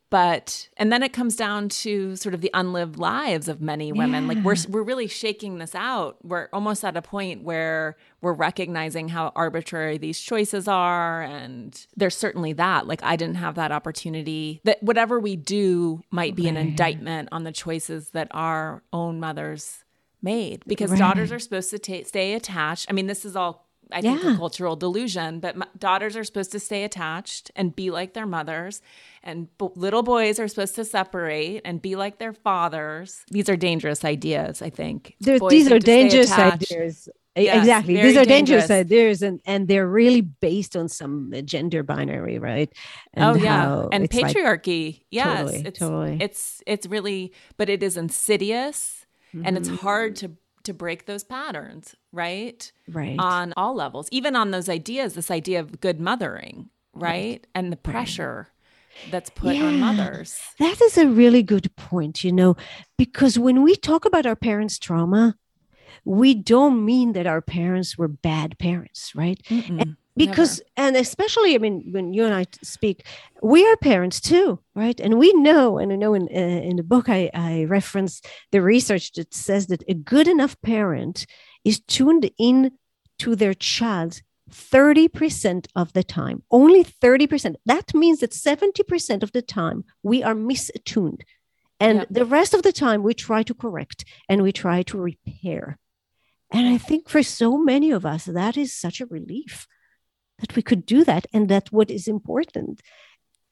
but and then it comes down to sort of the unlived lives of many women. Yeah. like we're we're really shaking this out. We're almost at a point where we're recognizing how arbitrary these choices are and there's certainly that. Like i didn't have that opportunity. That whatever we do might be an indictment on the choices that our own mothers made because right. daughters are supposed to t- stay attached. I mean this is all I think yeah. a cultural delusion, but m- daughters are supposed to stay attached and be like their mothers, and b- little boys are supposed to separate and be like their fathers. These are dangerous ideas, I think. these are dangerous ideas. Yes, exactly. These are dangerous. dangerous ideas, and, and they're really based on some gender binary, right? And oh yeah, and patriarchy. Like, yes, totally, it's, totally. It's it's really, but it is insidious, mm-hmm. and it's hard mm-hmm. to to break those patterns, right? Right. On all levels, even on those ideas, this idea of good mothering, right? right. And the pressure right. that's put yeah, on mothers. That is a really good point, you know, because when we talk about our parents' trauma, we don't mean that our parents were bad parents, right? because Never. and especially i mean when you and i speak we are parents too right and we know and i know in uh, in the book i i reference the research that says that a good enough parent is tuned in to their child 30% of the time. Only 30% that means that 70% of the time we are misattuned. And the rest of the time we try to correct and we try to repair. And i think for so many of us that is such a relief that we could do that. And that what is important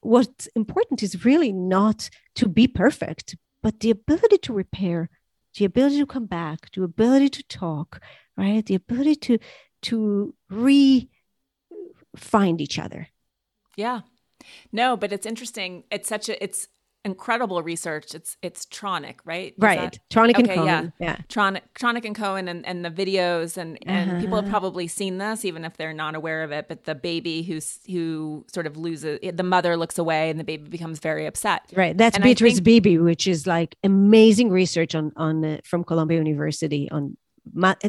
what's important is really not to be perfect but the ability to repair the ability to come back the ability to talk right? The ability to to re find each other. Yeah. No but it's interesting. It's such a it's incredible research. It's it's Tronick, right? Is right. That, Tronick okay, and Cohen. Yeah. yeah. Tronick, Tronick and Cohen and, and the videos and, and uh-huh. people have probably seen this even if they're not aware of it. But the baby who's who sort of loses the mother looks away and the baby becomes very upset. Right. That's and Beatrice think, Beebe, which is like amazing research on on uh, from Columbia University on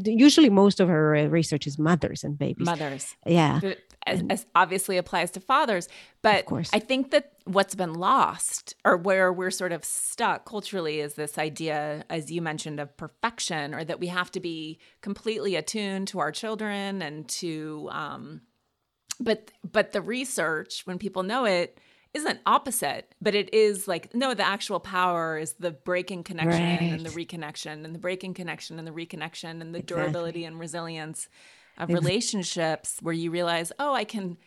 usually most of her uh, research is mothers and babies mothers yeah as, as obviously applies to fathers. But I think that what's been lost or where we're sort of stuck culturally is this idea, as you mentioned, of perfection or that we have to be completely attuned to our children and to, um, but, but the research, when people know it, isn't opposite, but it is like no, the actual power is the breaking connection right. and the reconnection and the breaking connection and the reconnection and the exactly. durability and resilience of relationships where you realize, oh, I can,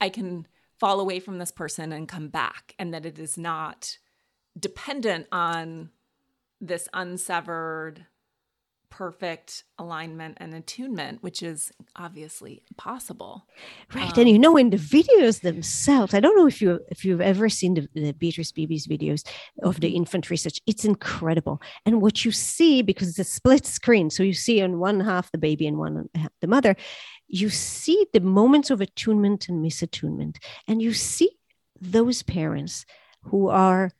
I can fall away from this person and come back, and that it is not dependent on this unsevered perfect alignment and attunement, which is obviously possible. Right. Um, and you know, in the videos themselves, I don't know if you if you've ever seen the, the Beatrice Beebe's videos of the infant research, it's incredible. And what you see, because it's a split screen, so you see on one half the baby and one half the mother, you see the moments of attunement and misattunement. And you see those parents who are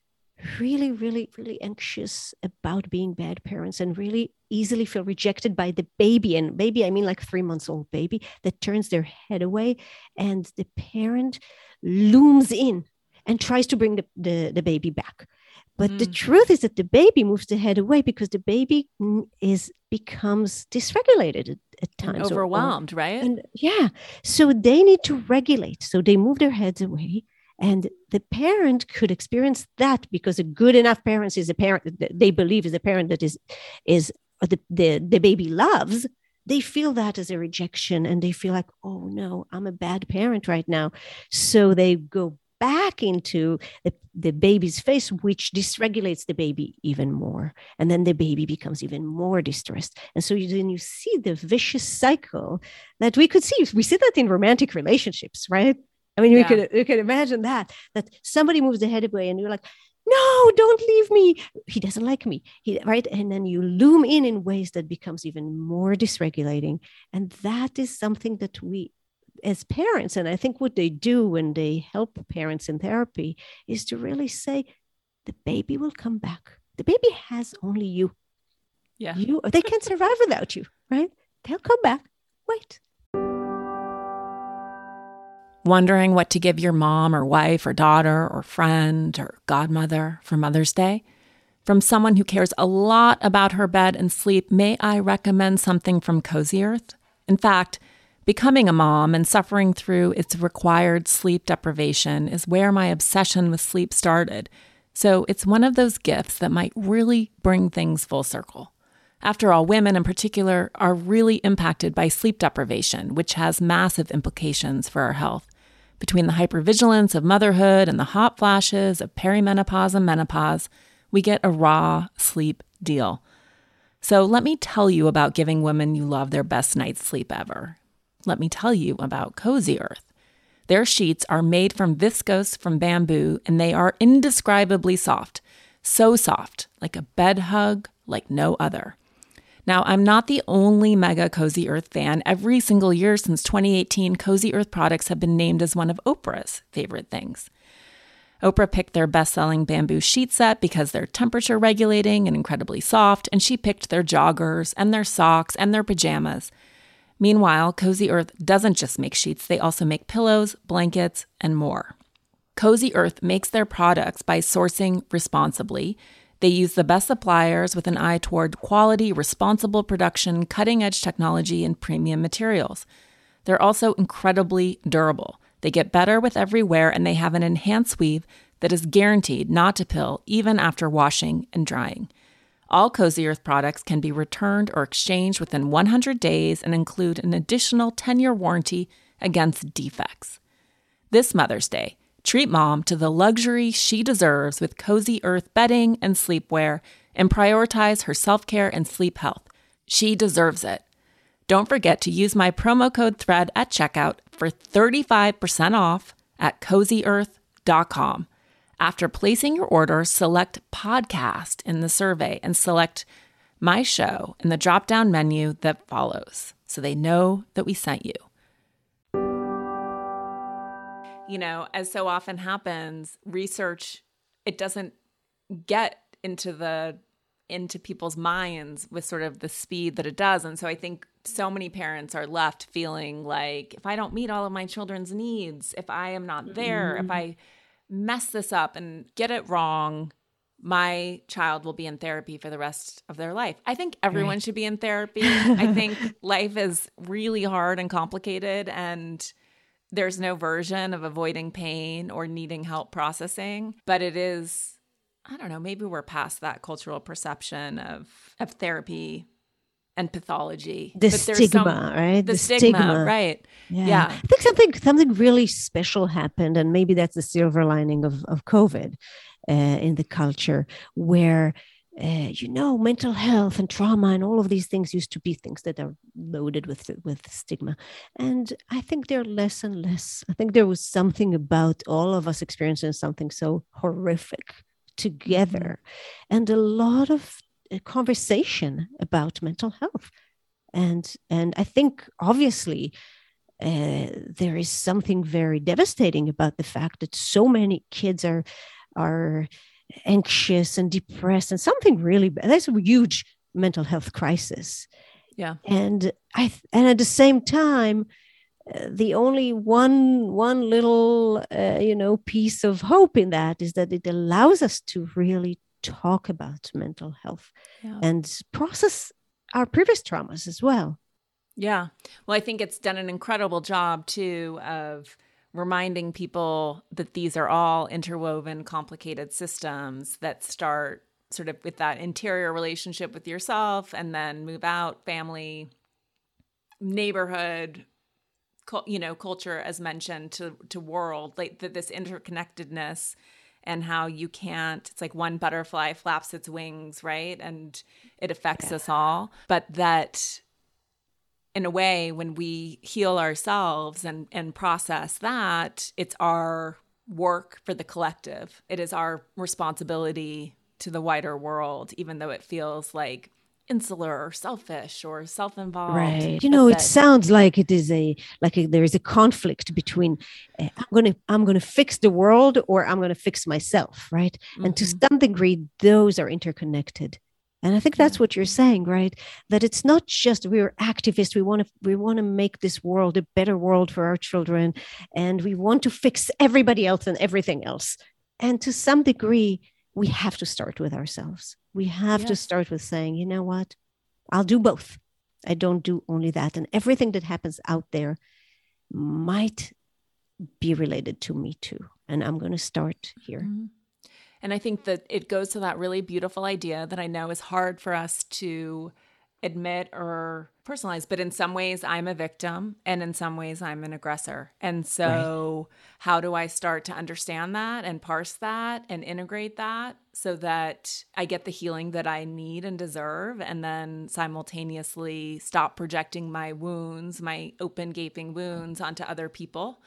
really, really, really anxious about being bad parents and really easily feel rejected by the baby. And baby, I mean like three months old baby that turns their head away and the parent looms in and tries to bring the, the, the baby back. but mm. the truth is that the baby moves the head away because the baby is becomes dysregulated at, at times, and overwhelmed, or, or, right? And yeah, so they need to regulate. So they move their heads away, and the parent could experience that because a good enough parent is a parent that they believe is a parent that is is the the, the baby loves they feel that as a rejection and they feel like, oh no, I'm a bad parent right now. So they go back into the, the baby's face, which dysregulates the baby even more. And then the baby becomes even more distressed. And so you, then you see the vicious cycle that we could see. We see that in romantic relationships, right? I mean, yeah. we could we could imagine that that somebody moves ahead head away, and you're like, no don't leave me. He doesn't like me. He, right? And then you loom in in ways that becomes even more dysregulating. And that is something that we as parents and i think what they do when they help parents in therapy is to really say the baby will come back. The baby has only you. Yeah. You they can't survive without you right? They'll come back. Wait Wondering what to give your mom or wife or daughter or friend or godmother for Mother's Day? From someone who cares a lot about her bed and sleep, may I recommend something from Cozy Earth? In fact, becoming a mom and suffering through its required sleep deprivation is where my obsession with sleep started. So it's one of those gifts that might really bring things full circle. After all, women in particular are really impacted by sleep deprivation, which has massive implications for our health between the hypervigilance of motherhood and the hot flashes of perimenopause and menopause, we get a raw sleep deal. So let me tell you about giving women you love their best night's sleep ever. Let me tell you about Cozy Earth. Their sheets are made from viscose from bamboo and they are indescribably soft. So soft, like a bed hug, like no other. Now, I'm not the only mega Cozy Earth fan. Every single year since 2018, Cozy Earth products have been named as one of Oprah's favorite things. Oprah picked their best selling bamboo sheet set because they're temperature regulating and incredibly soft, and she picked their joggers and their socks and their pajamas. Meanwhile, Cozy Earth doesn't just make sheets, they also make pillows, blankets, and more. Cozy Earth makes their products by sourcing responsibly they use the best suppliers with an eye toward quality, responsible production, cutting edge technology, and premium materials. They're also incredibly durable. They get better with every wear, and they have an enhanced weave that is guaranteed not to pill even after washing and drying. All Cozy Earth products can be returned or exchanged within 100 days and include an additional 10 year warranty against defects. This Mother's Day, Treat mom to the luxury she deserves with cozy earth bedding and sleepwear and prioritize her self care and sleep health. She deserves it. Don't forget to use my promo code THREAD at checkout for 35% off at cozyearth.com. After placing your order, select podcast in the survey and select my show in the drop down menu that follows so they know that we sent you you know, as so often happens, research it doesn't get into the into people's minds with sort of the speed that it does. And so I think so many parents are left feeling like if I don't meet all of my children's needs, if I am not there, mm-hmm. if I mess this up and get it wrong, my child will be in therapy for the rest of their life. I think everyone right. should be in therapy. I think life is really hard and complicated and there's no version of avoiding pain or needing help processing, but it is I don't know, maybe we're past that cultural perception of of therapy and pathology. The stigma, some, right? The, the stigma, stigma, right? Yeah. yeah. I think something something really special happened, and maybe that's the silver lining of of COVID uh, in the culture, where uh, you know, mental health and trauma and all of these things used to be things that are loaded with with stigma, and I think they're less and less. I think there was something about all of us experiencing something so horrific together, mm-hmm. and a lot of uh, conversation about mental health, and and I think obviously. Uh, there is something very devastating about the fact that so many kids are are anxious and depressed and something really bad. That's a huge mental health crisis. Yeah. And I and at the same time, uh, the only one one little uh, you know piece of hope in that is that it allows us to really talk about mental health yeah. and process our previous traumas as well. Yeah. Well, I think it's done an incredible job too of reminding people that these are all interwoven, complicated systems that start sort of with that interior relationship with yourself and then move out, family, neighborhood, you know, culture, as mentioned, to, to world, like that this interconnectedness and how you can't it's like one butterfly flaps its wings right and it affects yeah. us all but that in a way when we heal ourselves and and process that it's our work for the collective it is our responsibility to the wider world even though it feels like insular or selfish or self-involved right you know it sounds like it is a like a, there is a conflict between uh, i'm going to i'm going to fix the world or i'm going to fix myself right mm-hmm. and to mm-hmm. some degree those are interconnected and i think that's what you're saying right that it's not just we're activists we want to we want to make this world a better world for our children and we want to fix everybody else and everything else and to some degree we have to start with ourselves. We have yes. to start with saying, you know what? I'll do both. I don't do only that. And everything that happens out there might be related to me too. And I'm going to start here. Mm-hmm. And I think that it goes to that really beautiful idea that I know is hard for us to admit or personalize, but in some ways I'm a victim and in some ways I'm an aggressor. And so, right. how do I start to understand that and parse that and integrate that so that I get the healing that I need and deserve, and then simultaneously stop projecting my wounds, my open, gaping wounds onto other people,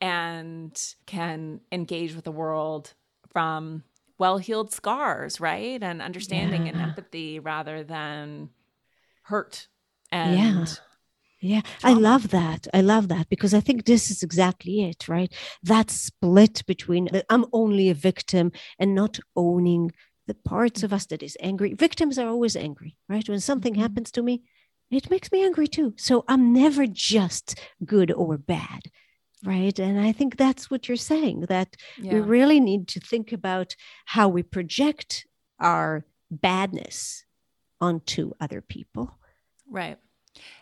and can engage with the world from well healed scars, right? And understanding yeah. and empathy rather than hurt and yeah. Yeah. I love that. I love that because I think this is exactly it, right? That split between I'm only a victim and not owning the parts of us that is angry. Victims are always angry, right? When something mm-hmm. happens to me, it makes me angry too. So I'm never just good or bad, right? And I think that's what you're saying that yeah. we really need to think about how we project our badness onto other people. Right.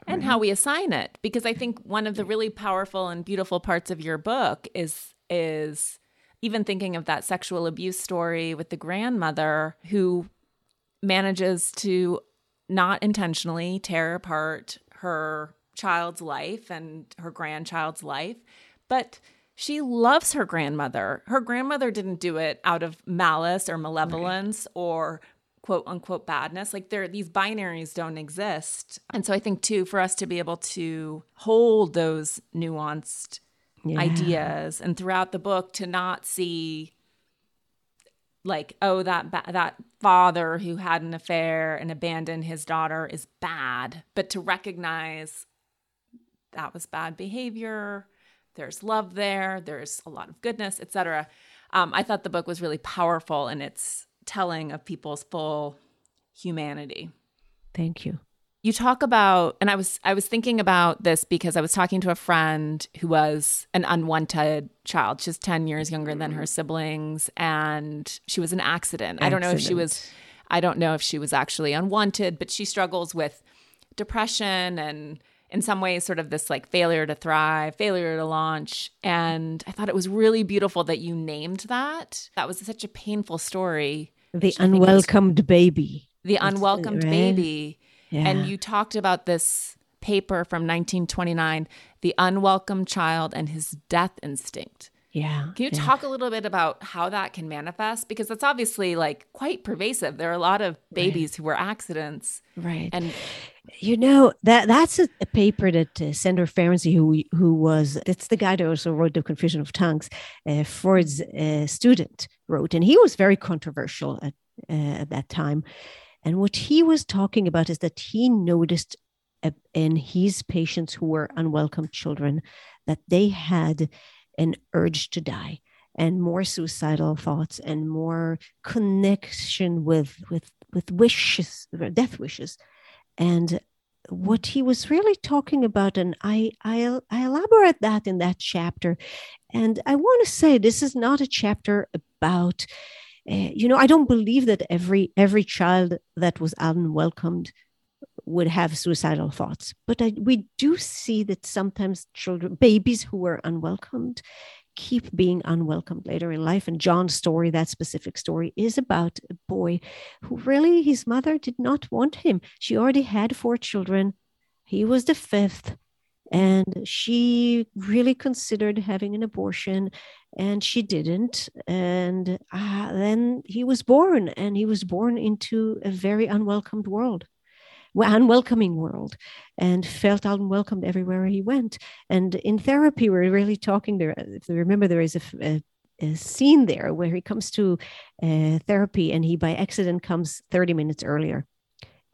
And right. how we assign it because I think one of the really powerful and beautiful parts of your book is is even thinking of that sexual abuse story with the grandmother who manages to not intentionally tear apart her child's life and her grandchild's life, but she loves her grandmother. Her grandmother didn't do it out of malice or malevolence right. or quote unquote badness. Like there, these binaries don't exist. And so I think too, for us to be able to hold those nuanced yeah. ideas and throughout the book to not see like oh that ba- that father who had an affair and abandoned his daughter is bad but to recognize that was bad behavior there's love there there's a lot of goodness etc um, i thought the book was really powerful in its telling of people's full humanity. Thank you. You talk about and I was I was thinking about this because I was talking to a friend who was an unwanted child. She's 10 years younger than her siblings and she was an accident. accident. I don't know if she was I don't know if she was actually unwanted, but she struggles with depression and in some ways sort of this like failure to thrive, failure to launch. And I thought it was really beautiful that you named that. That was such a painful story. The unwelcomed was, baby. The unwelcomed right? baby. Yeah. And you talked about this paper from 1929, The Unwelcome Child and His Death Instinct. Yeah. Can you yeah. talk a little bit about how that can manifest? Because that's obviously like quite pervasive. There are a lot of babies right. who were accidents. Right. And you know that that's a, a paper that uh, Sandor Ferenczi, who who was it's the guy that also wrote the Confusion of Tongues, uh, Freud's uh, student wrote, and he was very controversial at uh, at that time. And what he was talking about is that he noticed uh, in his patients who were unwelcome children that they had an urge to die and more suicidal thoughts and more connection with with with wishes death wishes. And what he was really talking about and I, I i elaborate that in that chapter. And i want to say this is not a chapter about uh, you know, I don't believe that every every child that was unwelcomed would have suicidal thoughts, but I, we do see that sometimes children, babies who were unwelcomed, keep being unwelcomed later in life. And John's story, that specific story, is about a boy who really his mother did not want him. She already had four children. He was the fifth. And she really considered having an abortion, and she didn't. And uh, then he was born, and he was born into a very unwelcomed world unwelcoming world and felt unwelcomed everywhere he went. And in therapy, we're really talking there. If you remember, there is a, a a scene there where he comes to uh, therapy and he by accident comes 30 minutes earlier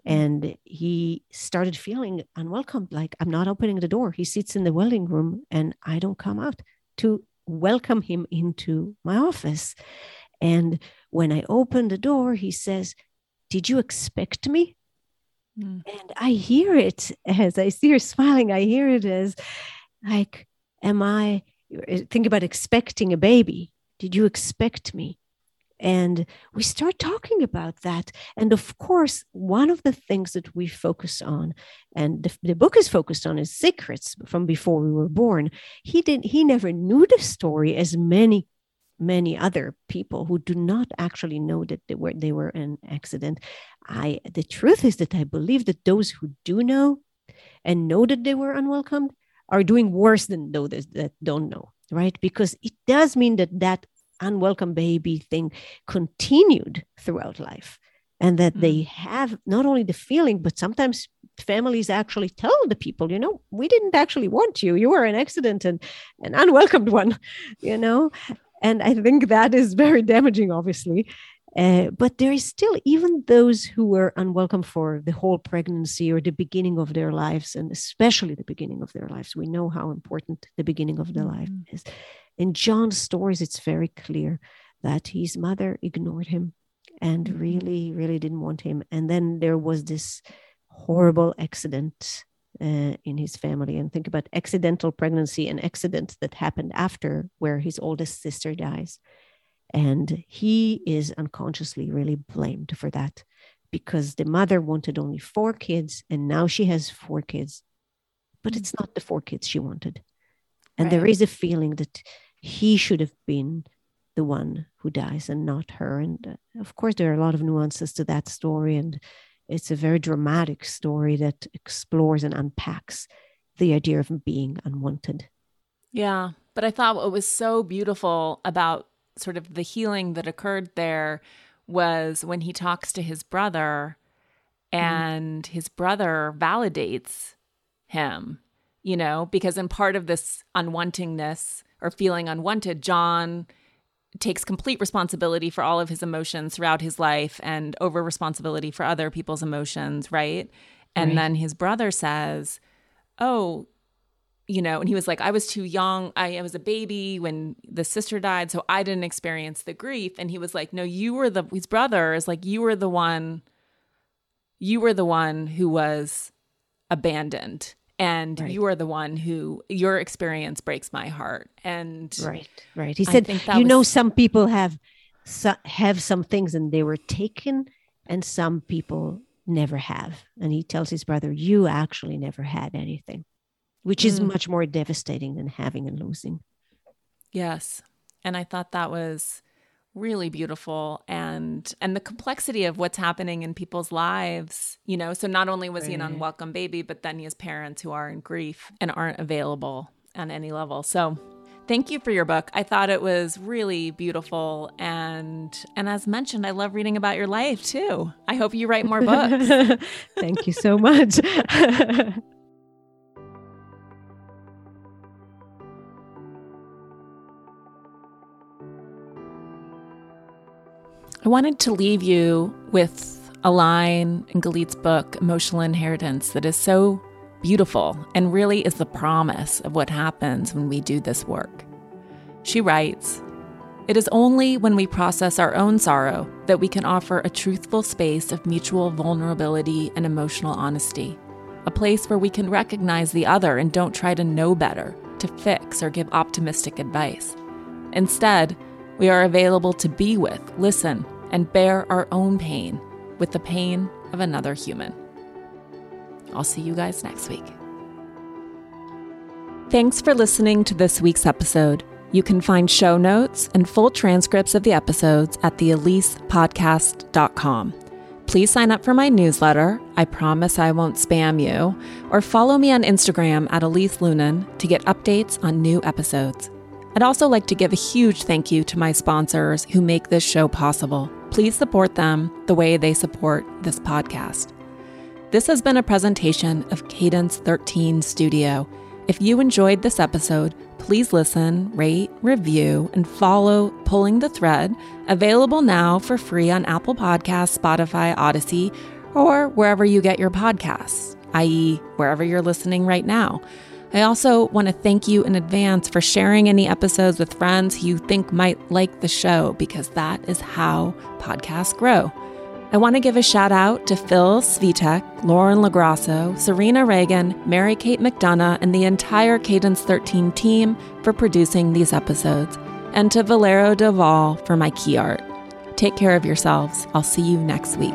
and he started feeling unwelcome like i'm not opening the door he sits in the welding room and i don't come out to welcome him into my office and when i open the door he says did you expect me Mm. And I hear it as I see her smiling, I hear it as like, am I, think about expecting a baby. Did you expect me? And we start talking about that. And of course, one of the things that we focus on, and the, the, book is focused on, is secrets from before we were born. He didn't, he never knew the story as many many other people who do not actually know that they were they were an accident. I the truth is that i believe that those who do know and know that they were unwelcomed are doing worse than those that don't know right? Because it does mean that that unwelcome baby thing continued throughout life and that mm-hmm. they have not only the feeling but sometimes families actually tell the people you know we didn't actually want you. You were an accident and an unwelcomed one you know and I think that is very damaging, obviously. Uh, but there is still even those who were unwelcome for the whole pregnancy or the beginning of their lives, and especially the beginning of their lives. We know how important the beginning of the mm-hmm. life is. In John's stories, it's very clear that his mother ignored him and mm-hmm. really, really didn't want him. And then there was this horrible accident uh, in his family and think about accidental pregnancy and accidents that happened after where his oldest sister dies. And he is unconsciously really blamed for that because the mother wanted only four kids and now she has four kids but it's not the four kids she wanted. And right. there is a feeling that he should have been the one who dies and not her. And uh, of course there are a lot of nuances to that story and it's a very dramatic story that explores and unpacks the idea of being unwanted. Yeah. But I thought what was so beautiful about sort of the healing that occurred there was when he talks to his brother mm-hmm. and mm. his brother validates him, you know, because in part of this unwantingness or feeling unwanted, John takes complete responsibility for all of his emotions throughout his life and over responsibility for other people's emotions, right? And right. then his brother says, Oh, you know, and he was like, I was too young. I, I, was a baby when the sister died, so I didn't experience the grief. And he was like, No, you were the, his brother is like, you were the one, you were the one who was abandoned and right. you are the one who your experience breaks my heart. And right right. He said you was, know some people have have some things and they were taken and some people never have. And he tells his brother you actually never had anything which is mm. much more devastating than having and losing. Yes. And i thought that was really beautiful. And and the complexity of what's happening in people's lives you know so not only was right. he an unwelcome baby but then he has parents who are in grief and aren't available on any level. So thank you for your book. I thought it was really beautiful. And and as mentioned i love reading about your life too. I hope you write more books. Thank you so much I wanted to leave you with a line in Galit's book, Emotional Inheritance, that is so beautiful and really is the promise of what happens when we do this work. She writes It is only when we process our own sorrow that we can offer a truthful space of mutual vulnerability and emotional honesty, a place where we can recognize the other and don't try to know better, to fix, or give optimistic advice. Instead, We are available to be with, listen, and bear our own pain with the pain of another human. I'll see you guys next week. Thanks for listening to this week's episode. You can find show notes and full transcripts of the episodes at theelisepodcast.com. Please sign up for my newsletter. I promise I won't spam you. Or follow me on Instagram at Elise Loehnen to get updates on new episodes. I'd also like to give a huge thank you to my sponsors who make this show possible. Please support them the way they support this podcast. This has been a presentation of Cadence 13 Studio. If you enjoyed this episode, please listen, rate, review, and follow Pulling the Thread, available now for free on Apple Podcasts, Spotify, Audacy, or wherever you get your podcasts, i.e., wherever you're listening right now. I also want to thank you in advance for sharing any episodes with friends who you think might like the show because that is how podcasts grow. I want to give a shout out to Phil Svitek, Lauren Lagrasso, Serena Reagan, Mary Kate McDonough, and the entire Cadence 13 team for producing these episodes, and to Valero Deval for my key art. Take care of yourselves. I'll see you next week.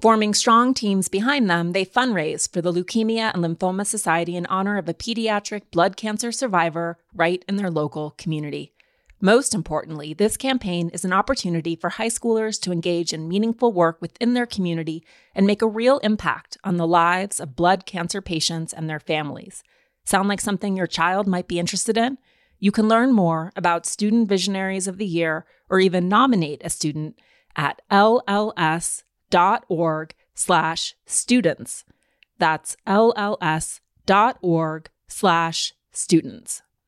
Forming strong teams behind them, they fundraise for the Leukemia and Lymphoma Society in honor of a pediatric blood cancer survivor right in their local community. Most importantly, this campaign is an opportunity for high schoolers to engage in meaningful work within their community and make a real impact on the lives of blood cancer patients and their families. Sound like something your child might be interested in? You can learn more about Student Visionaries of the Year or even nominate a student at LLS dot org slash students. That's lls dot org slash students.